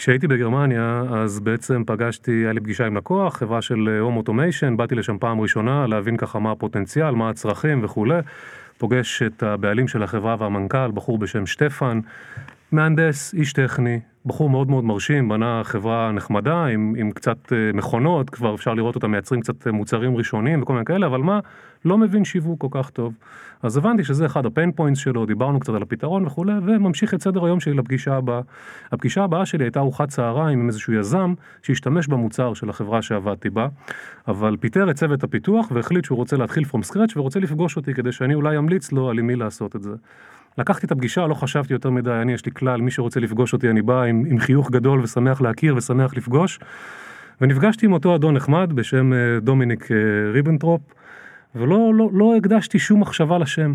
כשהייתי בגרמניה, אז בעצם פגשתי, היה לי פגישה עם לקוח, חברה של home automation, באתי לשם פעם ראשונה להבין ככה מה הפוטנציאל, מה הצרכים וכולי. פוגש את הבעלים של החברה והמנכ"ל, בחור בשם שטפן, מהנדס, איש טכני, בחור מאוד מאוד מרשים, בנה חברה נחמדה עם, עם קצת אה, מכונות, כבר אפשר לראות אותם מייצרים קצת אה, מוצרים ראשונים וכל מיני כאלה, אבל מה, לא מבין שיווק כל כך טוב. אז הבנתי שזה אחד ה pain points שלו, דיברנו קצת על הפתרון וכולי, וממשיך את סדר היום שלי לפגישה הבאה. הפגישה הבאה שלי הייתה ארוחת צהריים עם איזשהו יזם שהשתמש במוצר של החברה שעבדתי בה, אבל פיטר את צוות הפיתוח והחליט שהוא רוצה להתחיל from scratch ורוצה לפגוש אותי כדי שאני אולי אמליץ לו על עם מי לעשות את זה. לקחתי את הפגישה, לא חשבתי יותר מדי, אני יש לי כלל, מי שרוצה לפגוש אותי אני בא עם, עם חיוך גדול ושמח להכיר ושמח לפגוש. ונפגשתי עם אותו אדון נחמד בשם אה, דומיניק אה, ריבנטרופ, ולא לא, לא הקדשתי שום מחשבה לשם.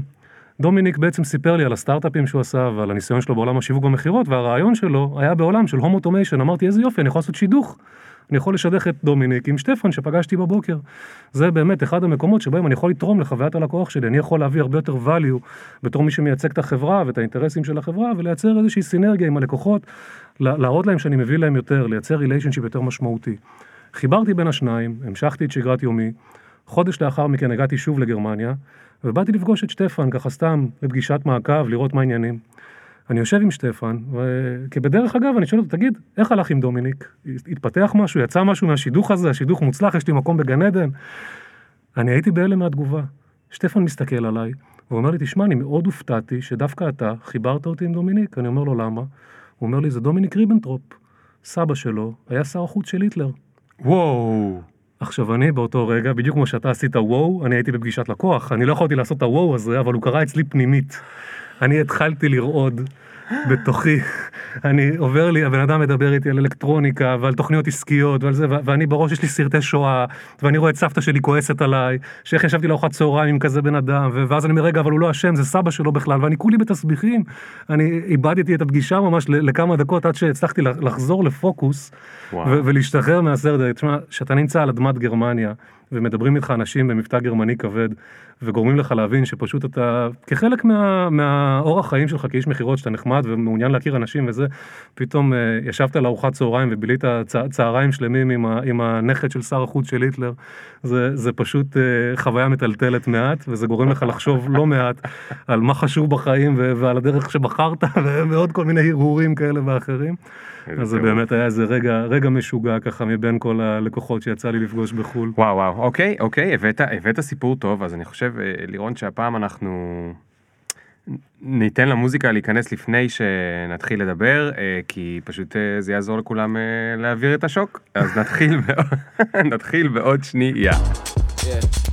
דומיניק בעצם סיפר לי על הסטארט-אפים שהוא עשה ועל הניסיון שלו בעולם השיווק במכירות והרעיון שלו היה בעולם של home automation, אמרתי איזה יופי אני יכול לעשות שידוך. אני יכול לשדך את דומיניק עם שטפן שפגשתי בבוקר. זה באמת אחד המקומות שבהם אני יכול לתרום לחוויית הלקוח שלי, אני יכול להביא הרבה יותר value בתור מי שמייצג את החברה ואת האינטרסים של החברה ולייצר איזושהי סינרגיה עם הלקוחות, להראות להם שאני מביא להם יותר, לייצר relationship יותר משמעותי. חיברתי בין השניים, המשכתי את שגרת יומי, חודש לאחר מכן הגעתי שוב לגרמניה, ובאתי לפגוש את שטפן ככה סתם לפגישת מעקב, לראות מה העניינים. אני יושב עם שטפן, וכבדרך אגב אני שואל אותו, תגיד, איך הלך עם דומיניק? התפתח משהו? יצא משהו מהשידוך הזה? השידוך מוצלח? יש לי מקום בגן עדן? אני הייתי בהלם מהתגובה. שטפן מסתכל עליי, והוא אומר לי, תשמע, אני מאוד הופתעתי שדווקא אתה חיברת אותי עם דומיניק. אני אומר לו, למה? הוא אומר לי, זה דומיניק ריבנטרופ. סבא שלו היה שר החוץ של היטלר. וואו. עכשיו אני באותו רגע, בדיוק כמו שאתה עשית וואו, אני הייתי בפגישת לקוח, אני לא יכולתי לעשות את הוואו הזה, אבל הוא קרה אצלי פנימית. אני התחלתי לרעוד בתוכי, אני עובר לי, הבן אדם מדבר איתי על אלקטרוניקה ועל תוכניות עסקיות ועל זה, ואני בראש יש לי סרטי שואה, ואני רואה את סבתא שלי כועסת עליי, שאיך ישבתי לארוחת צהריים עם כזה בן אדם, ואז אני אומר, רגע, אבל הוא לא אשם, זה סבא שלו בכלל, ואני כולי בתסביכים. אני איבדתי את הפגישה ממש לכמה דקות עד שהצלחתי לחזור לפוקוס ולהשתחרר מהסרט. תשמע, כשאתה נמצא על אדמת גרמניה, ומדברים איתך אנשים במבטא גרמני כבד, וגורמים לך להבין שפשוט אתה, כחלק מה, מהאורח חיים שלך כאיש מכירות, שאתה נחמד ומעוניין להכיר אנשים וזה, פתאום uh, ישבת לארוחת צהריים ובילית צה, צהריים שלמים עם, ה, עם הנכד של שר החוץ של היטלר, זה, זה פשוט uh, חוויה מטלטלת מעט, וזה גורם לך לחשוב לא מעט על מה חשוב בחיים ו, ועל הדרך שבחרת, ועוד כל מיני הרהורים כאלה ואחרים. אז זה באמת היה איזה רגע, רגע משוגע ככה מבין כל הלקוחות שיצא לי לפגוש בחו"ל. וואו וואו, אוקיי, אוקיי, הבאת, הבאת סיפור טוב, אז אני חושב, אה, לירון, שהפעם אנחנו ניתן למוזיקה להיכנס לפני שנתחיל לדבר, אה, כי פשוט אה, זה יעזור לכולם להעביר את השוק. אז נתחיל, נתחיל בעוד שנייה. Yeah.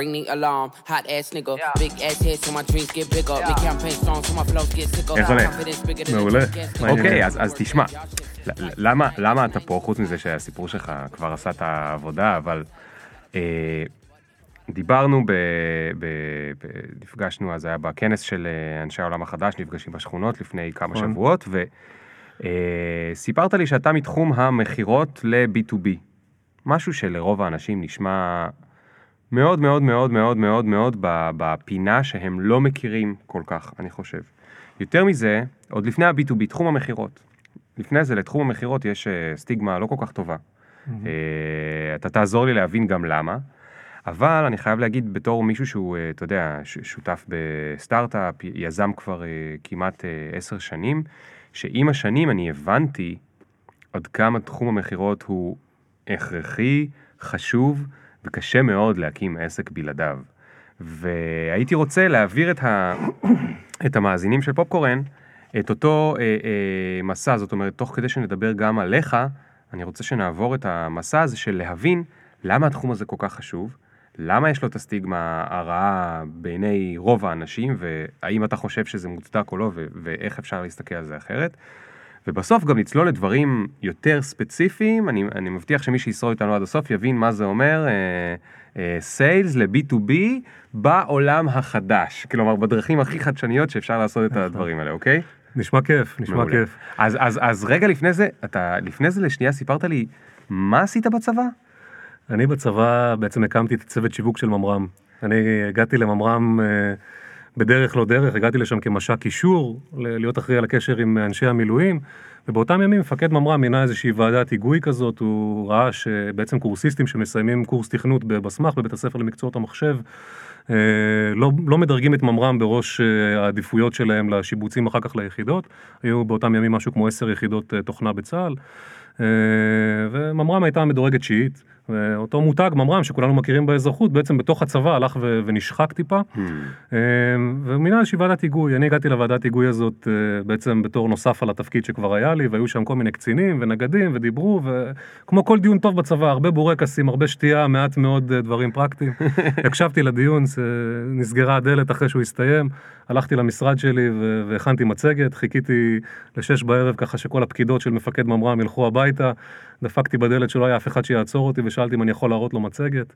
Ring the alarm. Hot ass nigga, yeah. big ass head so my dreams get bigger. Yeah. Make campaign songs so my flows get sicker. איך הולך? מעולה. אוקיי, אז, תשמע, למה, למה אתה פה, חוץ מזה שהסיפור שלך כבר עשה את העבודה, אבל אה, דיברנו, ב, ב, ב, נפגשנו, אז היה בכנס של אה, אנשי העולם החדש, נפגשים בשכונות לפני כמה נכון. שבועות, וסיפרת אה, לי שאתה מתחום המכירות ל-B2B. משהו שלרוב האנשים נשמע מאוד מאוד מאוד מאוד מאוד מאוד בפינה שהם לא מכירים כל כך, אני חושב. יותר מזה, עוד לפני ה-B2B, תחום המכירות. לפני זה, לתחום המכירות יש אה, סטיגמה לא כל כך טובה. Mm-hmm. אתה תעזור לי להבין גם למה, אבל אני חייב להגיד בתור מישהו שהוא, אה, אתה יודע, שותף בסטארט-אפ, יזם כבר כמעט עשר שנים, שעם השנים אני הבנתי עד כמה תחום המכירות הוא הכרחי, חשוב, וקשה מאוד להקים עסק בלעדיו. והייתי רוצה להעביר את, ה... את המאזינים של פופקורן, את אותו אה, אה, מסע, זאת אומרת, תוך כדי שנדבר גם עליך, אני רוצה שנעבור את המסע הזה של להבין למה התחום הזה כל כך חשוב, למה יש לו את הסטיגמה הרעה בעיני רוב האנשים, והאם אתה חושב שזה מוצדק או לא, ו- ואיך אפשר להסתכל על זה אחרת. ובסוף גם נצלול לדברים יותר ספציפיים, אני, אני מבטיח שמי שישרוד איתנו עד הסוף יבין מה זה אומר סיילס uh, uh, ל-B2B בעולם החדש, כלומר בדרכים הכי חדשניות שאפשר לעשות את הדברים האלה, אוקיי? נשמע כיף, נשמע מעולה. כיף. אז, אז, אז רגע לפני זה, אתה לפני זה לשנייה סיפרת לי, מה עשית בצבא? אני בצבא בעצם הקמתי את הצוות שיווק של ממר"ם. אני הגעתי לממר"ם... Uh, בדרך לא דרך, הגעתי לשם כמש"ק קישור, להיות אחראי על הקשר עם אנשי המילואים, ובאותם ימים מפקד ממר"ם מינה איזושהי ועדת היגוי כזאת, הוא ראה שבעצם קורסיסטים שמסיימים קורס תכנות בבסמ"ח, בבית הספר למקצועות המחשב, אה, לא, לא מדרגים את ממר"ם בראש אה, העדיפויות שלהם לשיבוצים אחר כך ליחידות, היו באותם ימים משהו כמו עשר יחידות אה, תוכנה בצה"ל, וממר"ם הייתה מדורגת שיעית. ואותו מותג ממר"ם שכולנו מכירים באזרחות בעצם בתוך הצבא הלך ו- ונשחק טיפה hmm. אמ, ומינה איזושהי ועדת היגוי, אני הגעתי לוועדת היגוי הזאת אה, בעצם בתור נוסף על התפקיד שכבר היה לי והיו שם כל מיני קצינים ונגדים ודיברו וכמו כל דיון טוב בצבא הרבה בורקסים, הרבה שתייה, מעט מאוד אה, דברים פרקטיים. הקשבתי לדיון, נסגרה הדלת אחרי שהוא הסתיים, הלכתי למשרד שלי והכנתי מצגת, חיכיתי לשש בערב ככה שכל הפקידות של מפקד ממר"ם ילכו הביתה, דפקתי בדלת שלא היה אף אחד שיעצור אותי ושאלתי אם אני יכול להראות לו מצגת.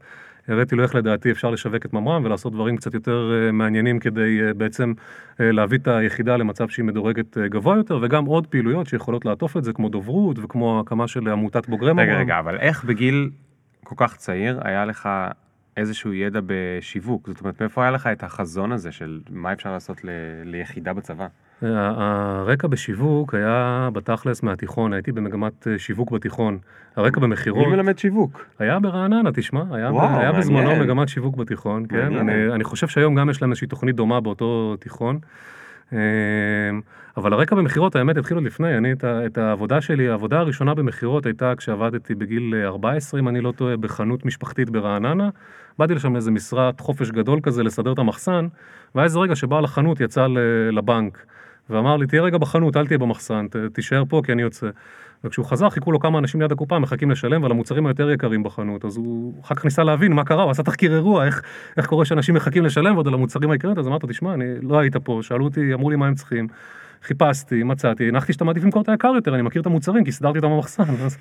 הראיתי לו איך לדעתי אפשר לשווק את ממר"ם ולעשות דברים קצת יותר uh, מעניינים כדי uh, בעצם uh, להביא את היחידה למצב שהיא מדורגת גבוה יותר וגם עוד פעילויות שיכולות לעטוף את זה כמו דוברות וכמו הקמה של עמותת בוגרי ממר"ם. רגע רגע אבל איך בגיל כל כך צעיר היה לך איזשהו ידע בשיווק זאת אומרת מאיפה היה לך את החזון הזה של מה אפשר לעשות ל... ליחידה בצבא. הרקע בשיווק היה בתכלס מהתיכון, הייתי במגמת אה, שיווק בתיכון. הרקע במכירות... מי מלמד שיווק? היה ברעננה, תשמע, היה, וואו, היה בזמנו מגמת שיווק בתיכון, כן? אני, אני חושב שהיום גם יש להם איזושהי תוכנית דומה באותו תיכון. אמ, אבל הרקע במכירות, האמת, התחיל עוד לפני, אני את, את העבודה שלי, העבודה הראשונה במכירות הייתה כשעבדתי בגיל 14, אם אני לא טועה, בחנות משפחתית ברעננה. באתי לשם לאיזה משרת חופש גדול כזה, לסדר את המחסן, והיה איזה רגע שבעל החנות יצא לבנק. ואמר לי, תהיה רגע בחנות, אל תהיה במחסן, ת, תישאר פה כי אני יוצא. וכשהוא חזר, חיכו לו כמה אנשים ליד הקופה, מחכים לשלם, ועל המוצרים היותר יקרים בחנות. אז הוא אחר כך ניסה להבין מה קרה, הוא עשה תחקיר אירוע, איך, איך קורה שאנשים מחכים לשלם ועוד על המוצרים היקרים, אז אמרת, תשמע, אני לא היית פה, שאלו אותי, אמרו לי מה הם צריכים. חיפשתי, מצאתי, הנחתי שאתה מעדיף למכור את היקר יותר, אני מכיר את המוצרים כי סידרתי אותם במחסן. אז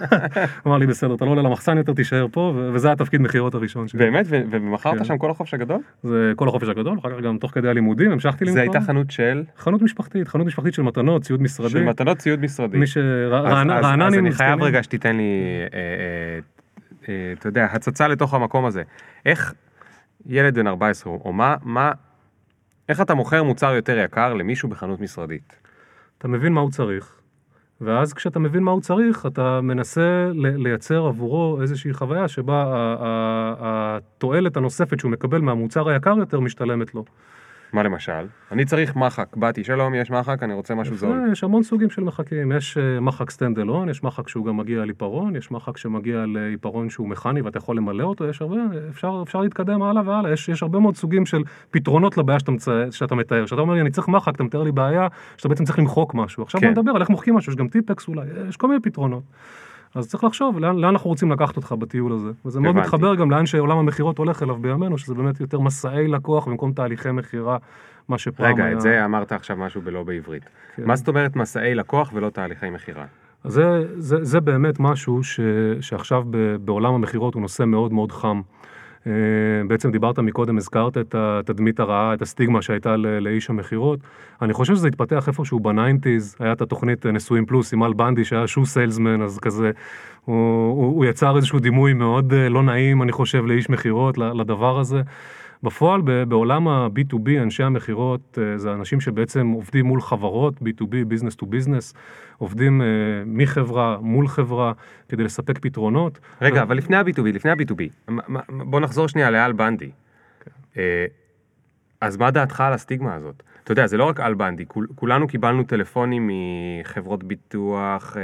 אמר לי בסדר, אתה לא עולה למחסן יותר, תישאר פה, וזה התפקיד מכירות הראשון שלי. באמת? ומכרת כן. שם כל החופש הגדול? זה כל החופש הגדול, אחר כך גם תוך כדי הלימודים המשכתי למכור. זה הייתה חנות של? חנות משפחתית, חנות משפחתית של מתנות, ציוד משרדי. של מתנות, ציוד משרדי. מי שרעננים... אז אני חייב רגע שתיתן לי, אה, אה, אה, אתה יודע, הצצה לתוך המקום הזה. איך ילד בן 14, או מה... איך אתה מוכר מוצר יותר יקר למישהו בחנות משרדית? אתה מבין מה הוא צריך, ואז כשאתה מבין מה הוא צריך, אתה מנסה לייצר עבורו איזושהי חוויה שבה התועלת הנוספת שהוא מקבל מהמוצר היקר יותר משתלמת לו. מה למשל? אני צריך מחק, באתי, שלום, יש מחק, אני רוצה משהו זול. יש המון סוגים של מחקים, יש אה, מחק stand alone, יש מחק שהוא גם מגיע לעיפרון, יש מחק שמגיע לעיפרון שהוא מכני ואתה יכול למלא אותו, יש הרבה, אפשר, אפשר להתקדם הלאה והלאה, יש, יש הרבה מאוד סוגים של פתרונות לבעיה שאתה, מצא, שאתה מתאר, שאתה אומר לי, אני צריך מחק, אתה מתאר לי בעיה שאתה בעצם צריך למחוק משהו, עכשיו כן. בוא נדבר על איך מוחקים משהו, יש גם טיפקס אולי, יש כל מיני פתרונות. אז צריך לחשוב לאן, לאן אנחנו רוצים לקחת אותך בטיול הזה. וזה מאוד מתחבר גם לאן שעולם המכירות הולך אליו בימינו, שזה באמת יותר מסעי לקוח במקום תהליכי מכירה מה שפעם רגע, היה... את זה אמרת עכשיו משהו בלה בעברית. כן. מה זאת אומרת מסעי לקוח ולא תהליכי מכירה? זה, זה, זה באמת משהו ש, שעכשיו ב, בעולם המכירות הוא נושא מאוד מאוד חם. Uh, בעצם דיברת מקודם, הזכרת את התדמית הרעה, את הסטיגמה שהייתה לאיש המכירות. אני חושב שזה התפתח איפשהו ב nineties, היה את התוכנית נשואים פלוס עם אל בנדי שהיה shoe salesman, אז כזה, הוא, הוא, הוא יצר איזשהו דימוי מאוד uh, לא נעים, אני חושב, לאיש מכירות, לדבר הזה. בפועל בעולם ה-B2B, אנשי המכירות אה, זה אנשים שבעצם עובדים מול חברות, B2B, Business to Business, עובדים אה, מחברה מול חברה כדי לספק פתרונות. רגע, ו... אבל לפני ה-B2B, לפני ה-B2B, בוא נחזור שנייה לאל בנדי. כן. אה, אז מה דעתך על הסטיגמה הזאת? אתה יודע, זה לא רק אל בנדי, כול, כולנו קיבלנו טלפונים מחברות ביטוח,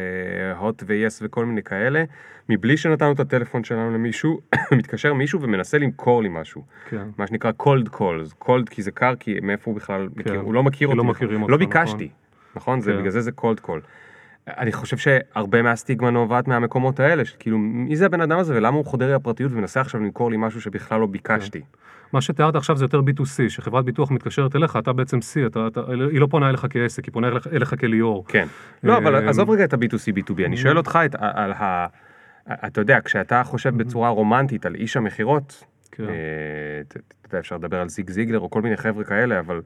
הוט ויס וכל מיני כאלה, מבלי שנתנו את הטלפון שלנו למישהו, מתקשר מישהו ומנסה למכור לי משהו. כן. מה שנקרא cold calls, cold כי זה קר, כי מאיפה הוא בכלל כן. מכיר, הוא לא מכיר אותי. לא מכירים אותך, לא ביקשתי, נכון? נכון? כן. זה, בגלל זה זה cold call. אני חושב שהרבה מהסטיגמה נובעת מהמקומות האלה, שכאילו, מי זה הבן אדם הזה ולמה הוא חודר לי הפרטיות ומנסה עכשיו למכור לי משהו שבכלל לא ביקשתי. כן. מה שתיארת עכשיו זה יותר B2C, שחברת ביטוח מתקשרת אליך, אתה בעצם C, אתה, אתה, היא לא פונה אליך כעסק, היא פונה אליך, אליך כליאור. כן. לא, אבל אה, עזוב רגע את ה-B2C, B2B, אני שואל אותך את, על ה... אתה יודע, כשאתה חושב בצורה רומנטית על איש המכירות, כן. אה, אתה יודע, אפשר לדבר על זיג זיגלר או כל מיני חבר'ה כאלה, אבל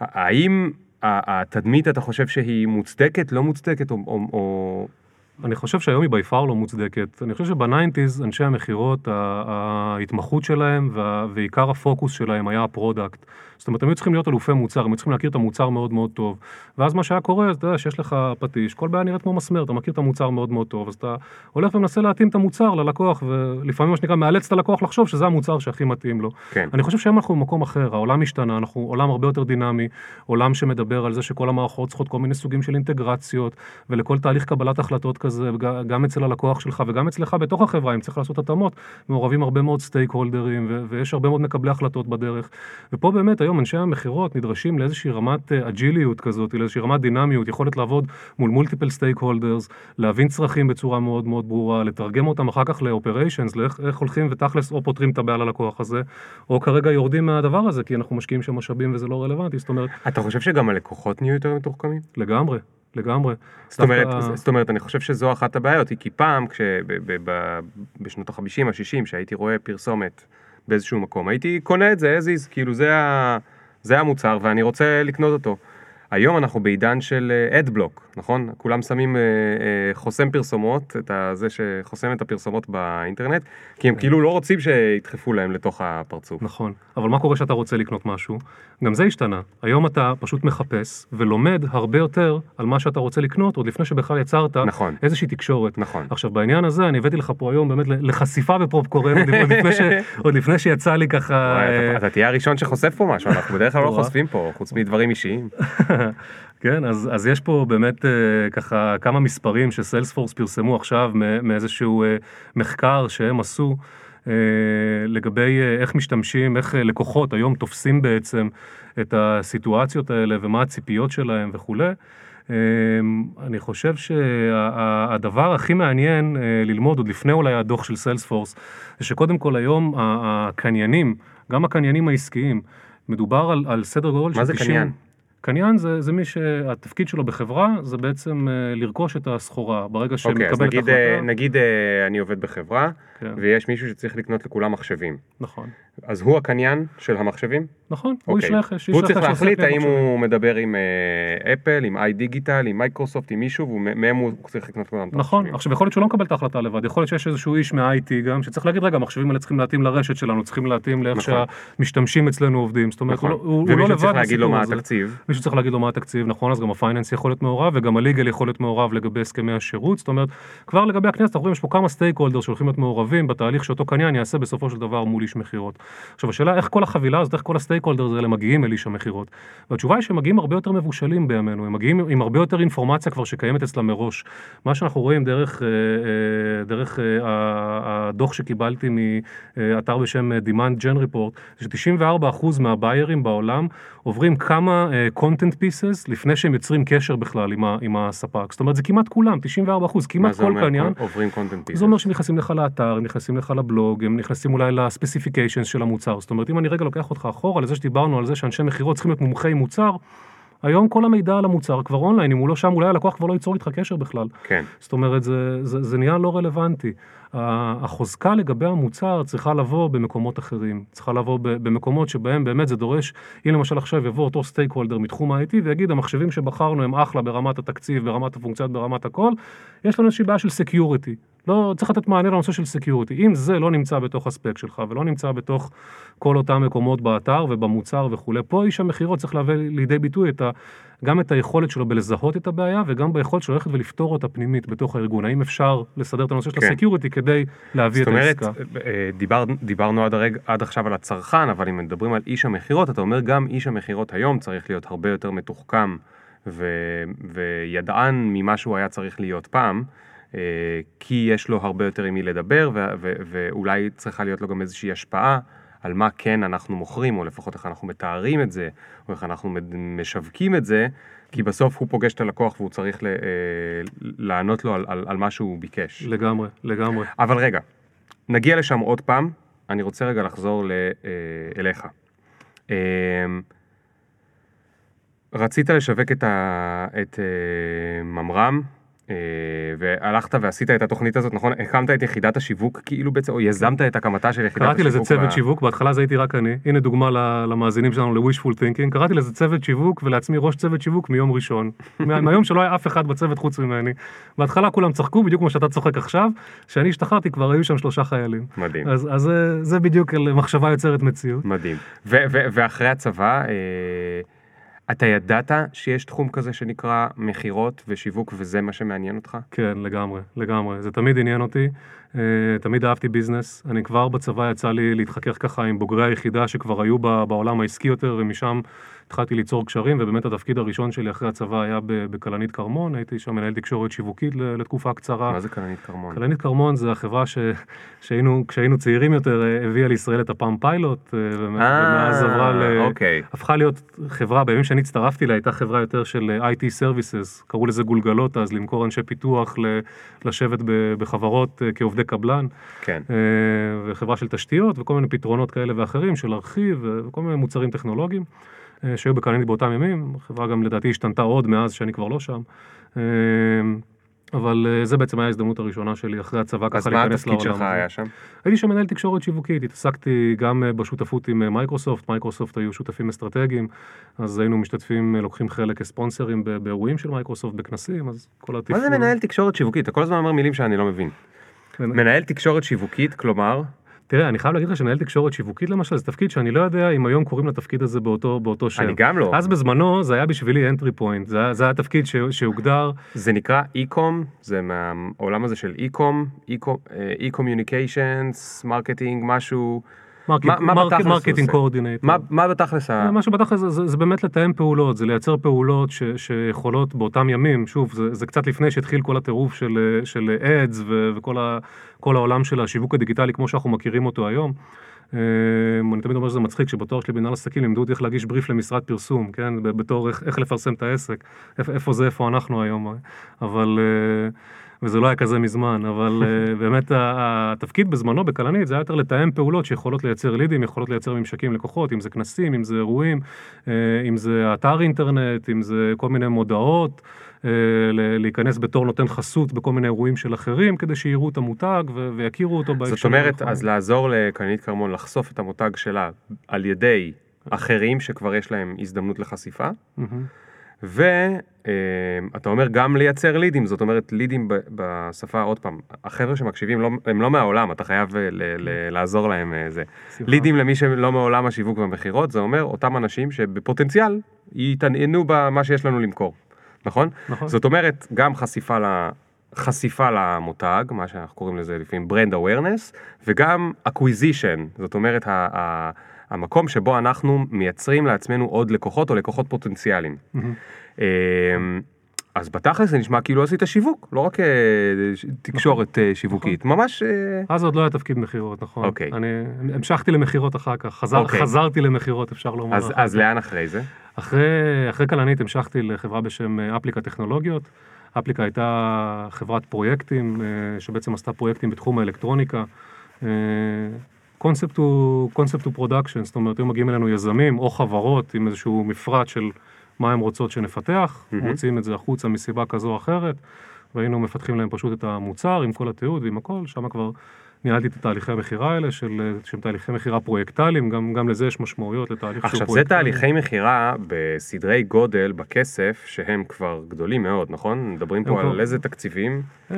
האם התדמית אתה חושב שהיא מוצדקת, לא מוצדקת, או אני חושב שהיום היא by far לא מוצדקת. אני חושב שב nineties אנשי המכירות, ההתמחות שלהם ועיקר הפוקוס שלהם היה ה product. זאת אומרת, הם היו צריכים להיות אלופי מוצר, הם היו צריכים להכיר את המוצר מאוד מאוד טוב. ואז מה שהיה קורה, אתה יודע שיש לך פטיש, כל בעיה נראית כמו מסמר, אתה מכיר את המוצר מאוד מאוד טוב, אז אתה הולך ומנסה להתאים את המוצר ללקוח, ולפעמים מה שנקרא מאלץ את הלקוח לחשוב שזה המוצר שהכי מתאים לו. כן. אני חושב שהיום אנחנו במקום אחר, העולם השתנה, אנחנו עולם הרבה יותר דינמי, עולם שמדבר על זה שכל המערכות צריכות כל מיני סוגים של אינטגרציות, ולכל תהליך קבלת החלטות כזה, גם אצל הלקוח שלך וגם אצלך בתוך החברה, אם צריך לעשות התאמות, מעורבים הרבה מאוד stakeholder־ים, ויש הרבה מאוד מקבלי החלטות בדרך. ופה באמת היום אנשי המכירות נדרשים לאיזושהי רמת agile־יות כזאת, לאיזושהי רמת דינמיות, יכולת לעבוד מול multiple stakeholders, להבין צרכים בצורה מאוד מאוד ברורה, לתרגם אותם אחר כך ל operations, לאיך הולכים ותכלס או פותרים את הבעיה ללקוח הזה, או כרגע יורדים מהדבר הזה, כי אנחנו משקיעים שם משאבים וזה לא רלוונטי, זאת אומרת... אתה חושב שגם הלקוחות נהיו יותר מתוחכמים? לגמרי. לגמרי. זאת אומרת, דווקא... זאת אומרת, אני חושב שזו אחת הבעיות, כי פעם, בשנות ה-50, ה-60, שהייתי רואה פרסומת באיזשהו מקום, הייתי קונה את זה as is, כאילו זה, ה... זה המוצר ואני רוצה לקנות אותו. היום אנחנו בעידן של אדבלוק, אה, נכון? כולם שמים אה, אה, חוסם פרסומות, את זה שחוסם את הפרסומות באינטרנט, כי הם כאילו לא רוצים שידחפו להם לתוך הפרצוף. נכון, אבל מה קורה כשאתה רוצה לקנות משהו? גם זה השתנה. היום אתה פשוט מחפש ולומד הרבה יותר על מה שאתה רוצה לקנות, עוד לפני שבכלל יצרת נכון. איזושהי תקשורת. נכון. עכשיו בעניין הזה אני הבאתי לך פה היום באמת לחשיפה בפופקורן, עוד, לפני ש... עוד לפני שיצא לי ככה... וואי, אתה, אתה תהיה הראשון שחושף פה משהו, אנחנו בדרך כלל לא חושפים פה, חוץ מדברים אישיים. כן, אז, אז יש פה באמת uh, ככה כמה מספרים שסיילספורס פרסמו עכשיו מאיזשהו uh, מחקר שהם עשו uh, לגבי uh, איך משתמשים, איך uh, לקוחות היום תופסים בעצם את הסיטואציות האלה ומה הציפיות שלהם וכולי. Uh, אני חושב שהדבר הכי מעניין uh, ללמוד עוד לפני אולי הדוח של סיילספורס, זה שקודם כל היום הקניינים, גם הקניינים העסקיים, מדובר על, על סדר גודל של 90... מה זה קניין? קניין זה, זה מי שהתפקיד שלו בחברה זה בעצם uh, לרכוש את הסחורה ברגע שמקבל okay, את ההחלטה. אוקיי, אז נגיד uh, אני עובד בחברה כן. ויש מישהו שצריך לקנות לכולם מחשבים. נכון. אז הוא הקניין של המחשבים? נכון, okay. הוא איש רכש. הוא צריך להחליט האם הוא מדבר עם אה, אפל, עם איי דיגיטל, עם מייקרוסופט, עם מישהו, ומהם הוא צריך לקנות כולם את נכון, עכשיו יכול להיות שהוא לא מקבל את ההחלטה לבד, יכול להיות שיש איזשהו איש מה-IT גם, שצריך להגיד רגע, המחשבים האלה צריכים להתאים לרשת שלנו, צריכים להתאים לאיך נכון. שהמשתמשים אצלנו עובדים, זאת אומרת, נכון. הוא, הוא, הוא לא לבד צריך להגיד לו מה התקציב. מישהו צריך להגיד לו מה התקציב, נכון, אז גם ה finance יכול להיות מעורב, וגם ה legal יכול להיות מעורב לגבי הסכמי השירות, זאת אומרת, כבר לגבי הכנסת, אנחנו רואים, יש פה כמה stakeholder שהולכים להיות מעורבים בתהליך שאותו קניין יעשה בסופו של דבר מול איש מכירות. עכשיו השאלה איך כל החבילה הזאת, איך כל ה stakeholder האלה מגיעים אל איש המכירות. והתשובה היא שהם מגיעים הרבה יותר מבושלים בימינו, הם מגיעים עם הרבה יותר אינפורמציה כבר שקיימת אצלם מראש. מה שאנחנו רואים דרך, אה, אה, דרך אה, הדוח שקיבלתי מאתר בשם Demand Gen Report, זה ש-94% מהביירים בעולם עוברים כמה content pieces לפני שהם יוצרים קשר בכלל עם, עם הספק. זאת אומרת, זה כמעט כולם, 94%, כמעט כל קניין. עוברים content pieces? זה אומר שהם נכנסים לך לאתר, הם נכנסים לך לבלוג, הם נכנסים אולי לספציפיקיישנס של המוצר. זאת אומרת, אם אני רגע לוקח אותך אחורה לזה שדיברנו על זה שאנשי מכירות צריכים להיות מומחי מוצר, היום כל המידע על המוצר כבר אונליין, אם הוא לא שם, אולי הלקוח כבר לא ייצור איתך קשר בכלל. כן. זאת אומרת, זה, זה, זה נהיה לא רלוונטי. החוזקה לגבי המוצר צריכה לבוא במקומות אחרים, צריכה לבוא במקומות שבהם באמת זה דורש, אם למשל עכשיו יבוא אותו stakeholder מתחום ה-IT ויגיד המחשבים שבחרנו הם אחלה ברמת התקציב, ברמת הפונקציות, ברמת הכל, יש לנו איזושהי בעיה של security. לא, צריך לתת מענה לנושא של security. אם זה לא נמצא בתוך הספק שלך ולא נמצא בתוך כל אותם מקומות באתר ובמוצר וכולי, פה איש המכירות צריך להביא לידי ביטוי את ה, גם את היכולת שלו בלזהות את הבעיה וגם ביכולת שלו ללכת ולפתור אותה פנימית בתוך הארגון. האם אפשר לסדר את הנושא של כן. ה security כדי להביא את העסקה? זאת אומרת, אה, דיבר, דיברנו עד, הרג, עד עכשיו על הצרכן, אבל אם מדברים על איש המכירות, אתה אומר גם איש המכירות היום צריך להיות הרבה יותר מתוחכם ו, וידען ממה שהוא היה צריך להיות פעם. אה, כי יש לו הרבה יותר עם מי לדבר, ו- ו- ואולי צריכה להיות לו גם איזושהי השפעה על מה כן אנחנו מוכרים, או לפחות איך אנחנו מתארים את זה, או איך אנחנו משווקים את זה, כי בסוף הוא פוגש את הלקוח והוא צריך ל- אה, לענות לו על, על, על מה שהוא ביקש. לגמרי, לגמרי. אבל רגע, נגיע לשם עוד פעם, אני רוצה רגע לחזור ל- אה, אליך. רצית לשווק את, ה- את ממר"ם, אה, והלכת ועשית את התוכנית הזאת, נכון? הקמת את יחידת השיווק כאילו בעצם, או יזמת את הקמתה של יחידת השיווק. קראתי לזה צוות ב- שיווק, בהתחלה זה הייתי רק אני, הנה דוגמה למאזינים שלנו ל-wishful thinking, קראתי לזה צוות שיווק ולעצמי ראש צוות שיווק מיום ראשון, מה- מהיום שלא היה אף אחד בצוות חוץ ממני. בהתחלה כולם צחקו בדיוק כמו שאתה צוחק עכשיו, כשאני השתחררתי כבר היו שם שלושה חיילים. מדהים. אז, אז זה, זה בדיוק מחשבה יוצרת מציאות. מדהים. ו- ו- ואחרי הצבא, אה, אתה ידעת שיש תחום כזה שנקרא מכירות ושיווק וזה מה שמעניין אותך? כן, לגמרי, לגמרי. זה תמיד עניין אותי, אה, תמיד אהבתי ביזנס. אני כבר בצבא יצא לי להתחכך ככה עם בוגרי היחידה שכבר היו בעולם העסקי יותר, ומשם התחלתי ליצור קשרים, ובאמת התפקיד הראשון שלי אחרי הצבא היה בכלנית כרמון, הייתי שם מנהל תקשורת שיווקית לתקופה קצרה. מה זה כלנית כרמון? כלנית כרמון זה החברה ש... שהיינו, כשהיינו צעירים יותר, אה, הביאה לישראל את הפעם פיילוט, אה, ומ- ומאז עברה ל... אוקיי. הפכה להיות חברה, בימים שאני הצטרפתי לה, הייתה חברה יותר של אה, IT Services, קראו לזה גולגלות אז, למכור אנשי פיתוח, לשבת בחברות אה, כעובדי קבלן, כן. אה, וחברה של תשתיות וכל מיני פתרונות כאלה ואחרים, של ארכיב אה, וכל מיני מוצרים טכנולוגיים, אה, שהיו בקלנית באותם ימים, החברה גם לדעתי השתנתה עוד מאז שאני כבר לא שם. אה, אבל אה, זה בעצם היה ההזדמנות הראשונה שלי אחרי הצבא אז ככה מה להיכנס לעולם. התפקיד שלך. היה שם? הייתי שם מנהל תקשורת שיווקית, התעסקתי גם אה, בשותפות עם אה, מייקרוסופט, מייקרוסופט היו שותפים אסטרטגיים, אז היינו משתתפים, אה, לוקחים חלק כספונסרים באירועים של מייקרוסופט, בכנסים, אז כל מה התפעול. זה מנהל תקשורת שיווקית? אתה כל הזמן אומר מילים שאני לא מבין. כן. מנהל תקשורת שיווקית, כלומר, תראה, אני חייב להגיד לך שמנהל תקשורת שיווקית למשל, זה תפקיד שאני לא יודע אם היום קוראים לתפקיד הזה באותו, באותו שם. אני גם לא. אז בזמנו זה היה בשבילי entry point, זה, זה היה תפקיד ש, שהוגדר, זה נקרא e-com, זה מהעולם הזה של e-com, e-communications, marketing, משהו. marketing עושה? coordinator. מה בתכלס. מה שבתכל'ס זה, באמת לתאם פעולות, זה לייצר פעולות שיכולות באותם ימים, שוב, זה, קצת לפני שהתחיל כל הטירוף של, ads וכל העולם של השיווק הדיגיטלי כמו שאנחנו מכירים אותו היום. אה, אני תמיד אומר שזה מצחיק שבתואר שלי במנהל עסקים לימדו אותי איך להגיש בריף למשרד פרסום, כן, בתור איך, איך לפרסם את העסק, איפה, זה, איפה אנחנו היום, אבל, אה, וזה לא היה כזה מזמן, אבל אה, באמת התפקיד בזמנו בכלנית זה היה יותר לתאם פעולות שיכולות לייצר לידים, יכולות לייצר ממשקים לקוחות, אם זה כנסים, אם זה אירועים, אה, אם זה אתר אינטרנט, אם זה כל מיני מודעות, אה, להיכנס בתור נותן חסות בכל מיני אירועים של אחרים, כדי שיראו את המותג ו- ויכירו אותו בהקשר. זאת אומרת. אז לעזור לקלנית כרמון לחשוף את המותג שלה על ידי אחרים שכבר יש להם הזדמנות לחשיפה, מהמם. ואתה אומר גם לייצר לידים, זאת אומרת לידים בשפה, עוד פעם, החבר'ה שמקשיבים לא, הם לא מהעולם, אתה חייב אה, ל- ל- לעזור להם אה, זה. סליחה. לידים למי שלא מעולם השיווק והמכירות, זה אומר אותם אנשים שבפוטנציאל יתעניינו במה שיש לנו למכור, נכון? נכון. זאת אומרת, גם חשיפה ל... חשיפה למותג, מה שאנחנו קוראים לזה לפעמים ברנד awareness, וגם acquisition, זאת אומרת ה- ה- המקום שבו אנחנו מייצרים לעצמנו עוד לקוחות או לקוחות פוטנציאליים. אמ, אז בתכלס זה נשמע כאילו עשית שיווק, לא רק אה, תקשורת אה, שיווקית, ממש... אה, אז עוד לא היה תפקיד מכירות, נכון. אוקיי. אני המשכתי למכירות אחר כך, חזר, אוקיי. חזרתי למכירות, אפשר לומר. אז, אז. לאן אחרי זה? אחרי, אחרי כלנית המשכתי לחברה בשם אפליקה טכנולוגיות. אפליקה הייתה חברת פרויקטים, שבעצם עשתה פרויקטים בתחום האלקטרוניקה. קונספט הוא, קונספט הוא production, זאת אומרת, היו מגיעים אלינו יזמים או חברות עם איזשהו מפרט של מה הן רוצות שנפתח, מהמם. מוציאים את זה החוצה מסיבה כזו או אחרת, והיינו מפתחים להם פשוט את המוצר עם כל התיעוד ועם הכל, שם כבר ניהלתי את התהליכי המכירה האלה, של, שהם תהליכי מכירה פרויקטליים, גם, גם לזה יש משמעויות לתהליך שהוא עכשיו זה פרויקטלי. תהליכי מכירה בסדרי גודל בכסף שהם כבר גדולים מאוד, נכון? מדברים פה על כבר- איזה תקציבים? אה,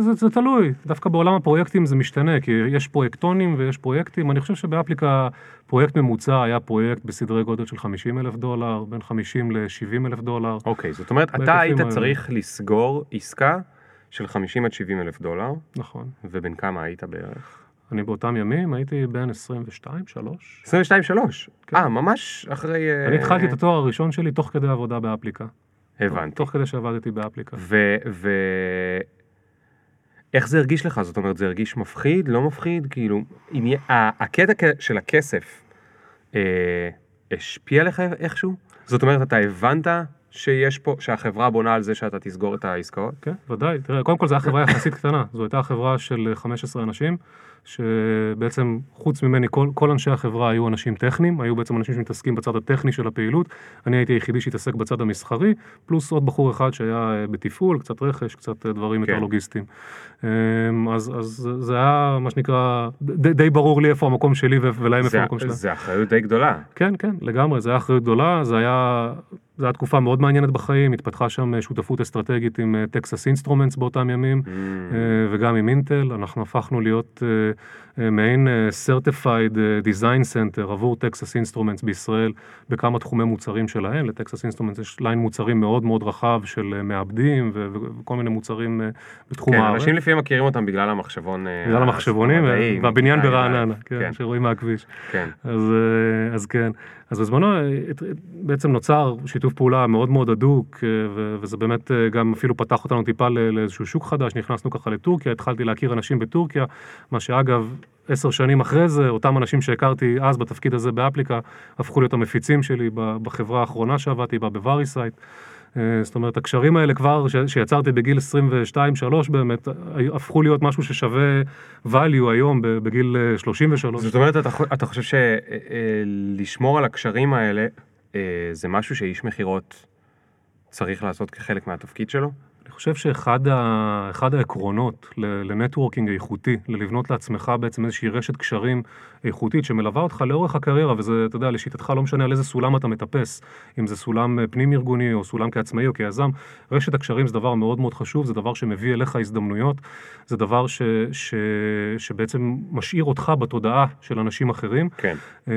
זה, זה תלוי, דווקא בעולם הפרויקטים זה משתנה, כי יש פרויקטונים ויש פרויקטים, אני חושב שבאפליקה פרויקט ממוצע היה פרויקט בסדרי גודל של 50 אלף דולר, בין 50 ל-70 אלף דולר. אוקיי, זאת אומרת, אתה היית האלה. צריך לסגור עסקה של 50 עד 70 אלף דולר, נכון. ובין כמה היית בערך? אני באותם ימים הייתי בין 22, 3. 22 3 כן. אה, ממש אחרי... אה, אני התחלתי את התואר הראשון שלי תוך כדי עבודה באפליקה. הבנתי. תוך כדי שעבדתי באפליקה. ו... ו... איך זה הרגיש לך? זאת אומרת, זה הרגיש מפחיד, לא מפחיד? כאילו, עני... ה- הקטע של הכסף אה, השפיע לך איכשהו? זאת אומרת, אתה הבנת שיש פה, שהחברה בונה על זה שאתה תסגור את העסקאות? כן, ודאי. תראה, קודם כל זו הייתה חברה יחסית קטנה. זו הייתה חברה של 15 אנשים, שבעצם חוץ ממני כל, כל אנשי החברה היו אנשים טכניים, היו בעצם אנשים שמתעסקים בצד הטכני של הפעילות. אני הייתי היחידי שהתעסק בצד המסחרי, פלוס עוד בחור אחד שהיה אה, בתפעול, קצת רכש, קצת אה, דברים כן. יותר לוגיסטיים. אמ, אז, אז זה היה מה שנקרא, די, די ברור לי איפה המקום שלי ולהם איפה זה, המקום שלהם. זה אחריות די גדולה. כן, כן, לגמרי, זו הייתה אחריות גדולה, זה היה, זו הייתה תקופה מאוד מעניינת בחיים, התפתחה שם אה, שותפות אסטרטגית עם טקסס אינסטרומנטס באותם ימים, Mm. אה, וגם עם אינטל, אנחנו הפכנו להיות אה, אה, מעין אה, Certified אה, Design Center עבור טקסס אינסטרומנטס בישראל בכמה תחומי מוצרים שלהם, לטקסס אינסטרומנטס יש line מוצרים מאוד מאוד רחב של אה, מעבדים ו- וכל מיני מוצרים אה, בתחום כן, הארץ. אנשים לפעמים מכירים אותם בגלל המחשבון. אה, בגלל המחשבונים והבניין ברעננה, י"א. כן, כן, שרואים מהכביש. כן. אז, אה, אז כן, אז בזמנו אה, בעצם נוצר שיתוף פעולה מאוד מאוד הדוק, אה, וזה באמת אה, גם אפילו פתח אותנו טיפה לאיזשהו שוק חדש, נכנסנו ככה לטורקיה, התחלתי להכיר אנשים בטורקיה, מה שאגב, עשר שנים אחרי זה, אותם אנשים שהכרתי אז בתפקיד הזה באפליקה, הפכו להיות המפיצים שלי בחברה האחרונה שעבדתי בה, בווריסייט. אה, זאת אומרת, הקשרים האלה כבר, שיצרתי בגיל 22-3 באמת, הפכו להיות משהו ששווה value היום, בגיל אה, 33. זאת אומרת, אתה, אתה חושב שלשמור על הקשרים האלה, אה, זה משהו שאיש מכירות צריך לעשות כחלק מהתפקיד שלו? אני חושב שאחד ה... העקרונות ל networking איכותי, ללבנות לעצמך בעצם איזושהי רשת קשרים איכותית שמלווה אותך לאורך הקריירה, וזה, אתה יודע, לשיטתך לא משנה על איזה סולם אתה מטפס, אם זה סולם אה, פנים-ארגוני או סולם כעצמאי או כיזם, רשת הקשרים זה דבר מאוד מאוד חשוב, זה דבר שמביא אליך הזדמנויות, זה דבר ש... ש... שבעצם משאיר אותך בתודעה של אנשים אחרים. כן. אה,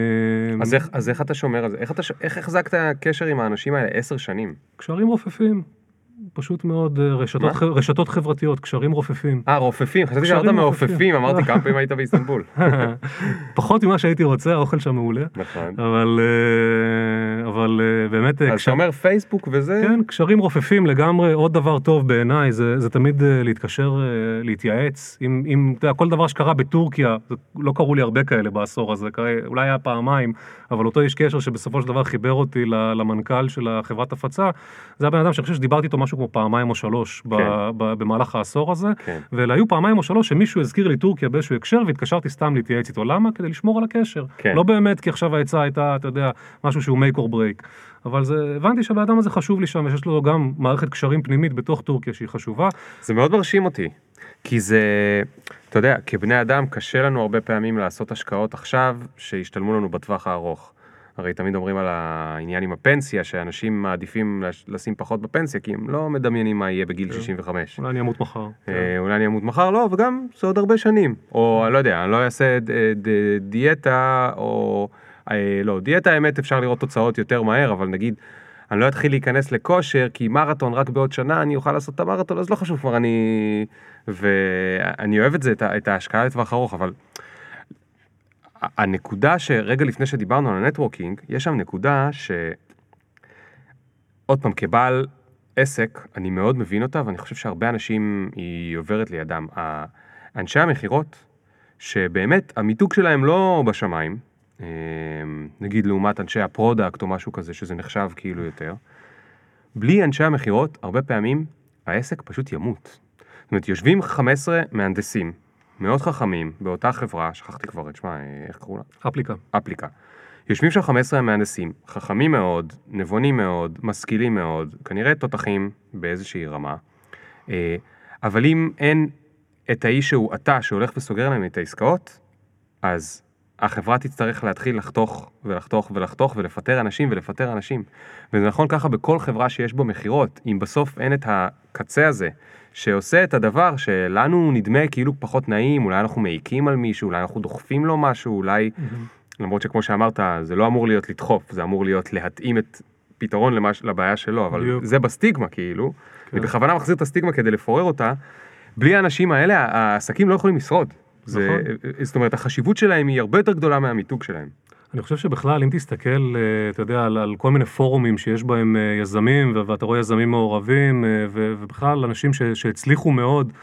אז איך, אז איך אתה שומר על זה? איך, אתה, איך החזקת קשר עם האנשים האלה עשר שנים? קשרים רופפים, פשוט מאוד, אה, רשתות? ח... רשתות חברתיות, קשרים רופפים. אה, רופפים, חשבתי שאמרת. מעופפים, אמרתי כמה פעמים היית באיסטנבול. פחות ממה שהייתי רוצה, האוכל שם מעולה. נכון. אבל, אה, אבל אה, באמת, אז אתה אומר פייסבוק וזה? כן, קשרים רופפים לגמרי, עוד דבר טוב בעיניי, זה, זה תמיד להתקשר, להתייעץ. אם, אם, אתה יודע, כל דבר שקרה בטורקיה, לא קרו לי הרבה כאלה בעשור הזה, קרה, אולי היה פעמיים, אבל אותו איש קשר שבסופו של דבר חיבר אותי למנכ"ל של החברת הפצה, זה הבן אדם שאני חושב שדיברתי איתו משהו כמו פעמיים או שלוש כן. ב, במהלך העשור הזה, כן. ואלה היו פעמיים או שלוש שמישהו הזכיר לי טורקיה באיזשהו הקשר והתקשרתי סתם להתייעץ איתו. למה? כדי לשמור על הקשר. כן. לא באמת כי עכשיו העצה הייתה, אתה יודע, משהו שהוא make or break. אבל זה, הבנתי שהבן אדם הזה חשוב לי שם, ויש לו גם מערכת קשרים פנימית בתוך טורקיה שהיא חשובה. זה מאוד מרשים אותי, כי זה, אתה יודע, כבני אדם קשה לנו הרבה פעמים לעשות השקעות עכשיו שישתלמו לנו בטווח הארוך. הרי תמיד אומרים על העניין עם הפנסיה, שאנשים מעדיפים לש- לשים פחות בפנסיה, כי הם לא מדמיינים מה יהיה בגיל כן. 65. אולי אני אמות מחר. אה, אולי אני אמות מחר, לא, וגם זה עוד הרבה שנים. או אני לא יודע, אני לא אעשה ד- ד- דיאטה, או... אה, לא, דיאטה האמת אפשר לראות תוצאות יותר מהר, אבל נגיד, אני לא אתחיל להיכנס לכושר, כי מרתון רק בעוד שנה אני אוכל לעשות את המרתון, אז לא חשוב כבר, אני... ואני אוהב את זה, את ההשקעה לטווח ארוך, אבל... הנקודה שרגע לפני שדיברנו על ה networking, יש שם נקודה ש... עוד פעם, כבעל עסק, אני מאוד מבין אותה, ואני חושב שהרבה אנשים היא עוברת לידם. אנשי המכירות, שבאמת המיתוג שלהם לא בשמיים, אה, נגיד לעומת אנשי ה product או משהו כזה, שזה נחשב כאילו יותר, בלי אנשי המכירות, הרבה פעמים העסק פשוט ימות. זאת אומרת, יושבים 15 מהנדסים, מאוד חכמים, באותה חברה, שכחתי כבר את שמה, אה, איך קראו לה? אפליקה. אפליקה. יושבים שם 15 מהנדסים, חכמים מאוד, נבונים מאוד, משכילים מאוד, כנראה תותחים באיזושהי רמה, אה, אבל אם אין את האיש שהוא אתה, שהולך וסוגר להם את העסקאות, אז החברה תצטרך להתחיל לחתוך ולחתוך ולחתוך ולפטר אנשים ולפטר אנשים. וזה נכון ככה בכל חברה שיש בו מכירות, אם בסוף אין את הקצה הזה, שעושה את הדבר שלנו נדמה כאילו פחות נעים, אולי אנחנו מעיקים על מישהו, אולי אנחנו דוחפים לו משהו, אולי... למרות שכמו שאמרת, זה לא אמור להיות לדחוף, זה אמור להיות להתאים את פתרון למש... לבעיה שלו, אבל בדיוק. זה בסטיגמה כאילו. כן. אני בכוונה מחזיר את הסטיגמה כדי לפורר אותה. בלי האנשים האלה, העסקים לא יכולים לשרוד. זה, זאת אומרת, החשיבות שלהם היא הרבה יותר גדולה מהמיתוג שלהם. אני חושב שבכלל, אם תסתכל, אה, אתה יודע, על, על כל מיני פורומים שיש בהם אה, יזמים, ואתה רואה יזמים מעורבים, אה, ובכלל אנשים ש- שהצליחו מאוד,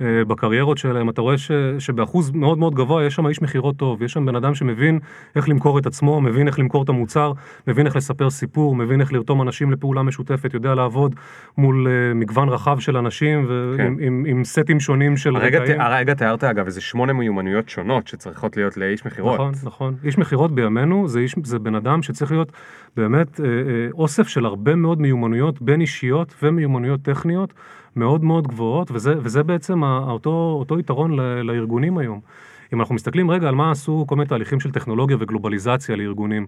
בקריירות שלהם, אתה רואה ש, שבאחוז מאוד מאוד גבוה יש שם איש מכירות טוב, יש שם בן אדם שמבין איך למכור את עצמו, מבין איך למכור את המוצר, מבין איך לספר סיפור, מבין איך לרתום אנשים לפעולה משותפת, יודע לעבוד מול uh, מגוון רחב של אנשים ועם כן. עם, עם, עם סטים שונים של הרגע רגעים. הרגע תיארת אגב איזה שמונה מיומנויות שונות שצריכות להיות לאיש מכירות. נכון, נכון. איש מכירות בימינו זה, איש, זה בן אדם שצריך להיות באמת אה, אה, אוסף של הרבה מאוד מיומנויות בין אישיות ומיומנויות טכניות. מאוד מאוד גבוהות, וזה, וזה בעצם אותו, אותו יתרון לארגונים היום. אם אנחנו מסתכלים רגע על מה עשו כל מיני תהליכים של טכנולוגיה וגלובליזציה לארגונים,